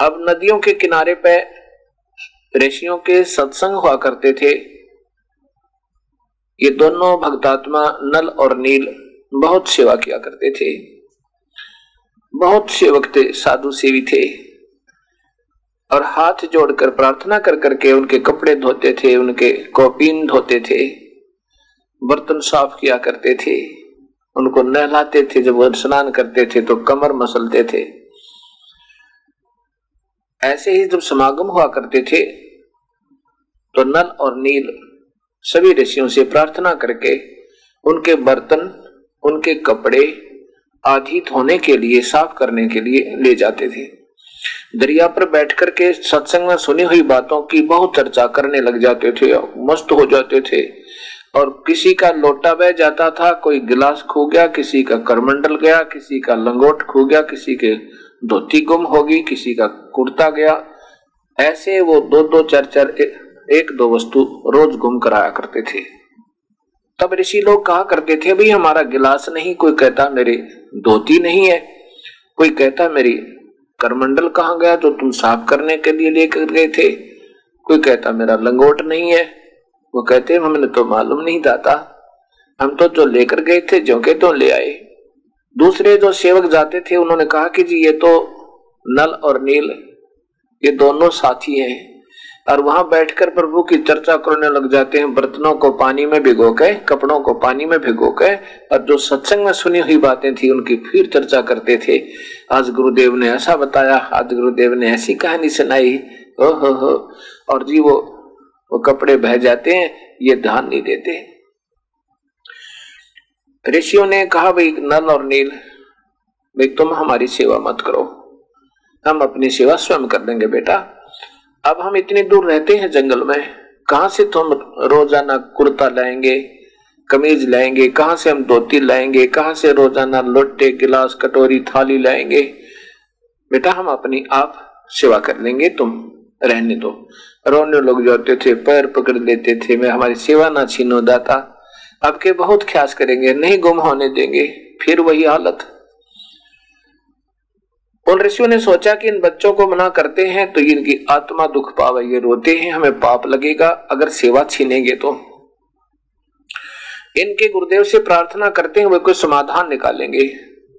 अब नदियों के किनारे पे ऋषियों के सत्संग हुआ करते थे। ये दोनों भक्तात्मा नल और नील बहुत सेवा किया करते थे। बहुत सेवक थे, साधु सेवी थे। और हाथ जोड़कर प्रार्थना कर करके उनके कपड़े धोते थे, उनके कॉपीन धोते थे, बर्तन साफ़ किया करते थे। उनको नहलाते थे, जब वो स्नान करते थे तो कमर मसलते थे। ऐसे ही जब समागम हुआ करते थे तो नल और नील सभी ऋषियों से प्रार्थना करके उनके बर्तन, उनके कपड़े आदि धोने के लिए, साफ़ करने के लिए ले जाते थे। दरिया पर बैठ कर के सत्संग में सुनी हुई बातों की बहुत चर्चा करने लग जाते थे, मस्त हो जाते थे। और किसी का लोटा बह जाता था, कोई गिलास खो गया, किसी का करमंडल गया, किसी का लंगोट खो गया, किसी के धोती गुम होगी, किसी का कुर्ता गया। ऐसे वो दो दो चार चार एक दो वस्तु रोज गुम कराया करते थे। तब ऋषि लोग कहा करते थे भाई हमारा गिलास नहीं, कोई कहता मेरी धोती नहीं है, कोई कहता मेरी करमंडल कहा गया, जो तुम साफ़ करने के लिए लेकर गए थे। कोई कहता मेरा लंगोट नहीं है, वो कहते हमने तो मालूम नहीं था हम तो जो लेकर गए थे जो के तो ले आए। दूसरे जो सेवक जाते थे, उन्होंने कहा कि जी, ये तो नल और नील, ये दोनों साथी हैं। और वहाँ बैठकर प्रभु की चर्चा करने लग जाते हैं, बर्तनों को पानी में भिगो के, कपड़ों को पानी में भिगो के, और जो सत्संग में सुनी हुई बातें थी, उनकी फिर चर्चा करते थे। आज गुरुदेव ने ऐसा बताया, आज गुरुदेव ने ऐसी कहानी सुनाई ओ हो हो और जी, वो वो कपड़े बह जाते हैं, ये ध्यान नहीं देते। ऋषियों ने कहा, भाई नल और नील भाई, तुम हमारी सेवा मत करो। हम अपनी सेवा स्वयं कर देंगे, बेटा। अब हम इतनी दूर रहते हैं जंगल में। कहा से तुम रोज़ाना कुर्ता लाएँगे, कमीज लाएँगे, कहा से हम धोती लाएँगे, कहा से रोज़ाना लोटे, गिलास, कटोरी, थाली लाएँगे? बेटा, हम अपनी आप सेवा कर लेंगे, तुम रहने दो। रोने लोग जाते थे, पैर पकड़ लेते थे, मैं हमारी सेवा ना छीनो, दाता। अब के बहुत ख्यास करेंगे, नहीं गुम होने देंगे, फिर वही हालत। उन ऋषियों ने सोचा कि इन बच्चों को मना करते हैं तो इनकी आत्मा दुख पावे, ये रोते हैं, हमें पाप लगेगा, अगर सेवा छीनेंगे तो। इनके गुरुदेव से प्रार्थना करते हैं वे कोई समाधान निकालेंगे।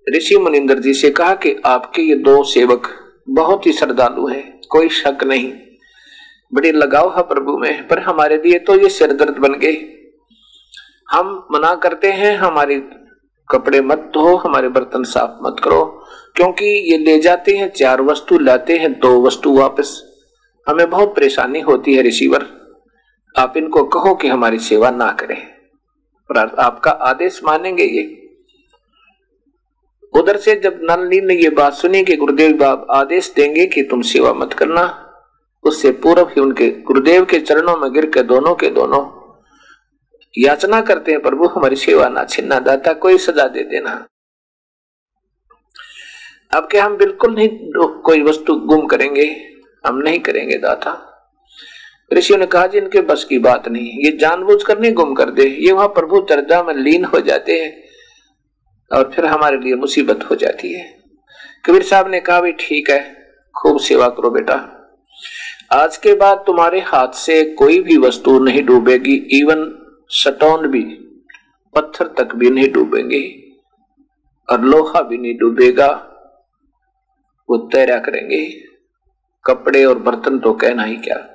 ऋषि मुनिंदर जी से कहा कि आपके ये दो सेवक बहुत ही श्रद्धालु हैं, कोई शक नहीं। बड़ी लगाव है प्रभु में, पर हमारे लिए तो ये सिरदर्द बन गए। हम मना करते हैं, हमारे कपड़े मत धो, हमारे बर्तन साफ़ मत करो, क्योंकि ये ले जाते हैं, चार वस्तु लाते हैं, दो वस्तु वापस। हमें बहुत परेशानी होती है रिसीवर आप इनको कहो कि हमारी सेवा ना करें। आपका आदेश मानेंगे ये। उधर से जब नलनी ने ये बात सुनी कि गुरुदेव बाब आदेश देंगे कि तुम सेवा मत करना, उससे पूर्व ही उनके गुरुदेव के चरणों में गिर के दोनों के दोनों याचना करते हैं, प्रभु हमारी सेवा ना छिन्ना, दाता कोई सजा दे देना। अब क्या हम बिल्कुल नहीं कोई वस्तु गुम करेंगे? हम नहीं करेंगे, दाता। ऋषियों ने कहा जी इनके बस की बात नहीं, ये जानबूझ कर नहीं गुम कर दे। ये वहाँ प्रभु चर्चा में लीन हो जाते हैं और फिर हमारे लिए मुसीबत हो जाती है। कबीर साहब ने कहा भी ठीक है, खूब सेवा करो बेटा। आज के बाद तुम्हारे हाथ से कोई भी वस्तु नहीं डूबेगी इवन सटोन भी, पत्थर तक भी नहीं डूबेंगे और लोहा भी नहीं डूबेगा। वो तैरा करेंगे। कपड़े और बर्तन तो कहना ही क्या।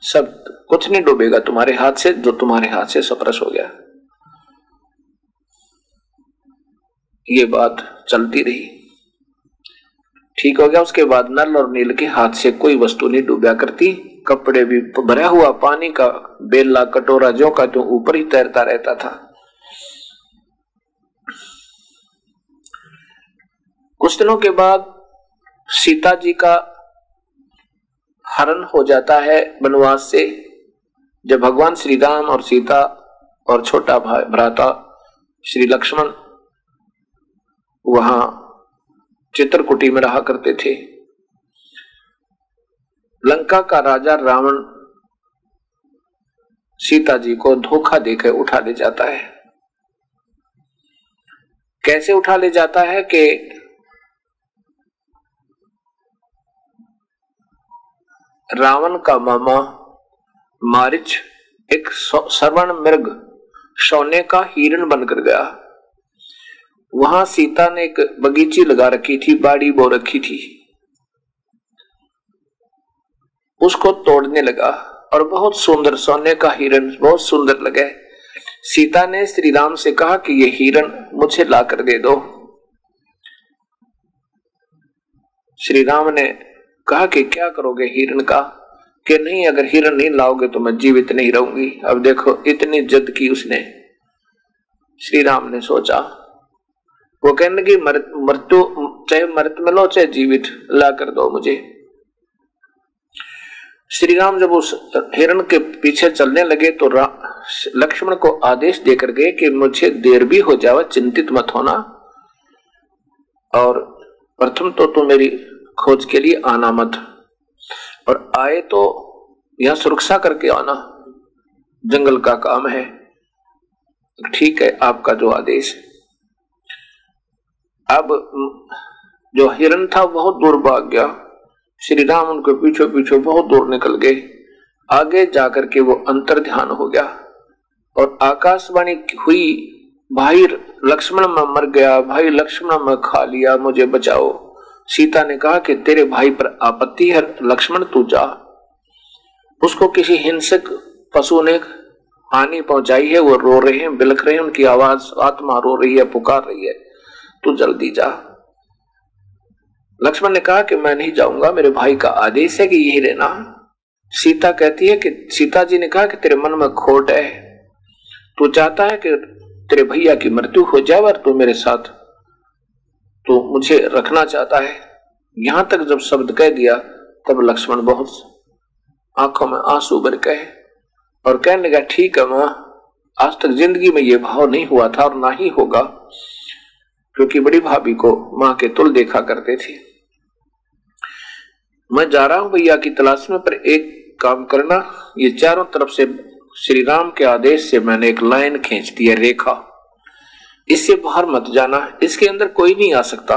सब कुछ नहीं डूबेगा तुम्हारे हाथ से, जो तुम्हारे हाथ से सप्रस हो गया। ये बात चलती रही। ठीक हो गया, उसके बाद नल और नील के हाथ से कोई वस्तु नहीं डूबा करती। कपड़े भी भरा हुआ, पानी का बेला कटोरा, जो का जो ऊपर ही तैरता रहता था। कुछ दिनों के बाद सीता जी का हरण हो जाता है वनवास से। जब भगवान श्री राम और सीता और छोटा भाई भ्राता श्री लक्ष्मण वहाँ चित्रकुटी में रहा करते थे। लंका का राजा रावण सीता जी को धोखा देकर उठा ले जाता है। कैसे उठा ले जाता है कि रावण का मामा मारिच एक सर्वण मृग सोने का हिरण बनकर गया। वहाँ सीता ने एक बगीची लगा रखी थी, बाड़ी बो रखी थी। उसको तोड़ने लगा और बहुत सुंदर सोने का हिरण बहुत सुंदर लगे। सीता ने श्री राम से कहा कि ये हिरण मुझे ला कर दे दो। श्री राम ने कहा कि क्या करोगे हिरण का? कि नहीं, अगर हिरण नहीं लाओगे तो मैं जीवित नहीं रहूँगी। अब देखो, इतनी जिद की उसने। श्री राम ने सोचा, वो कहने की मृत्यु, चाहे मृत मिलो, चाहे जीवित, ला कर दो मुझे। श्री राम जब उस हिरण के पीछे चलने लगे तो लक्ष्मण को आदेश देकर गए कि मुझे देर भी हो जावे, चिंतित मत होना। और प्रथम तो तुम मेरी खोज के लिए आना मत। और आए तो यहाँ सुरक्षा करके आना। जंगल का काम है। ठीक है, आपका जो आदेश। अब जो हिरण था बहुत दूर भाग गया श्री राम उनके पीछे पीछे बहुत दूर निकल गए। आगे जाकर के वो अंतर ध्यान हो गया और आकाशवाणी हुई, भाई लक्ष्मण में मर गया, भाई लक्ष्मण में खा लिया, मुझे बचाओ। सीता ने कहा कि तेरे भाई पर आपत्ति है, लक्ष्मण तू जा। उसको किसी हिंसक पशु ने हानि पहुंचाई है, वो रो रहे हैं, बिलख रहे हैं, उनकी आवाज़, आत्मा रो रही है, पुकार रही है। तू जल्दी जा। लक्ष्मण ने कहा कि मैं नहीं जाऊँगा, मेरे भाई का आदेश है कि यही रहना। सीता कहती है कि सीता जी ने कहा कि तेरे मन में खोट है। तू चाहता है कि तेरे भैया की मृत्यु हो जाए और तू मेरे साथ तो मुझे रखना चाहता है। यहाँ तक जब शब्द कह दिया, तब लक्ष्मण बहुत आँखों में आँसू भर गए और कहने लगा, ठीक है माँ, आज तक ज़िंदगी में यह भाव नहीं हुआ था और ना ही होगा, क्योंकि बड़ी भाभी को माँ के तुल देखा करते थे। मैं जा रहा हूँ भैया की तलाश में, पर एक काम करना। ये चारों तरफ़ से श्री राम के आदेश से मैंने एक लाइन खींच दी है, रेखा। इससे बाहर मत जाना, इसके अंदर कोई नहीं आ सकता।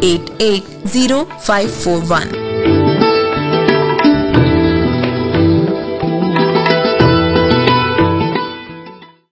880541.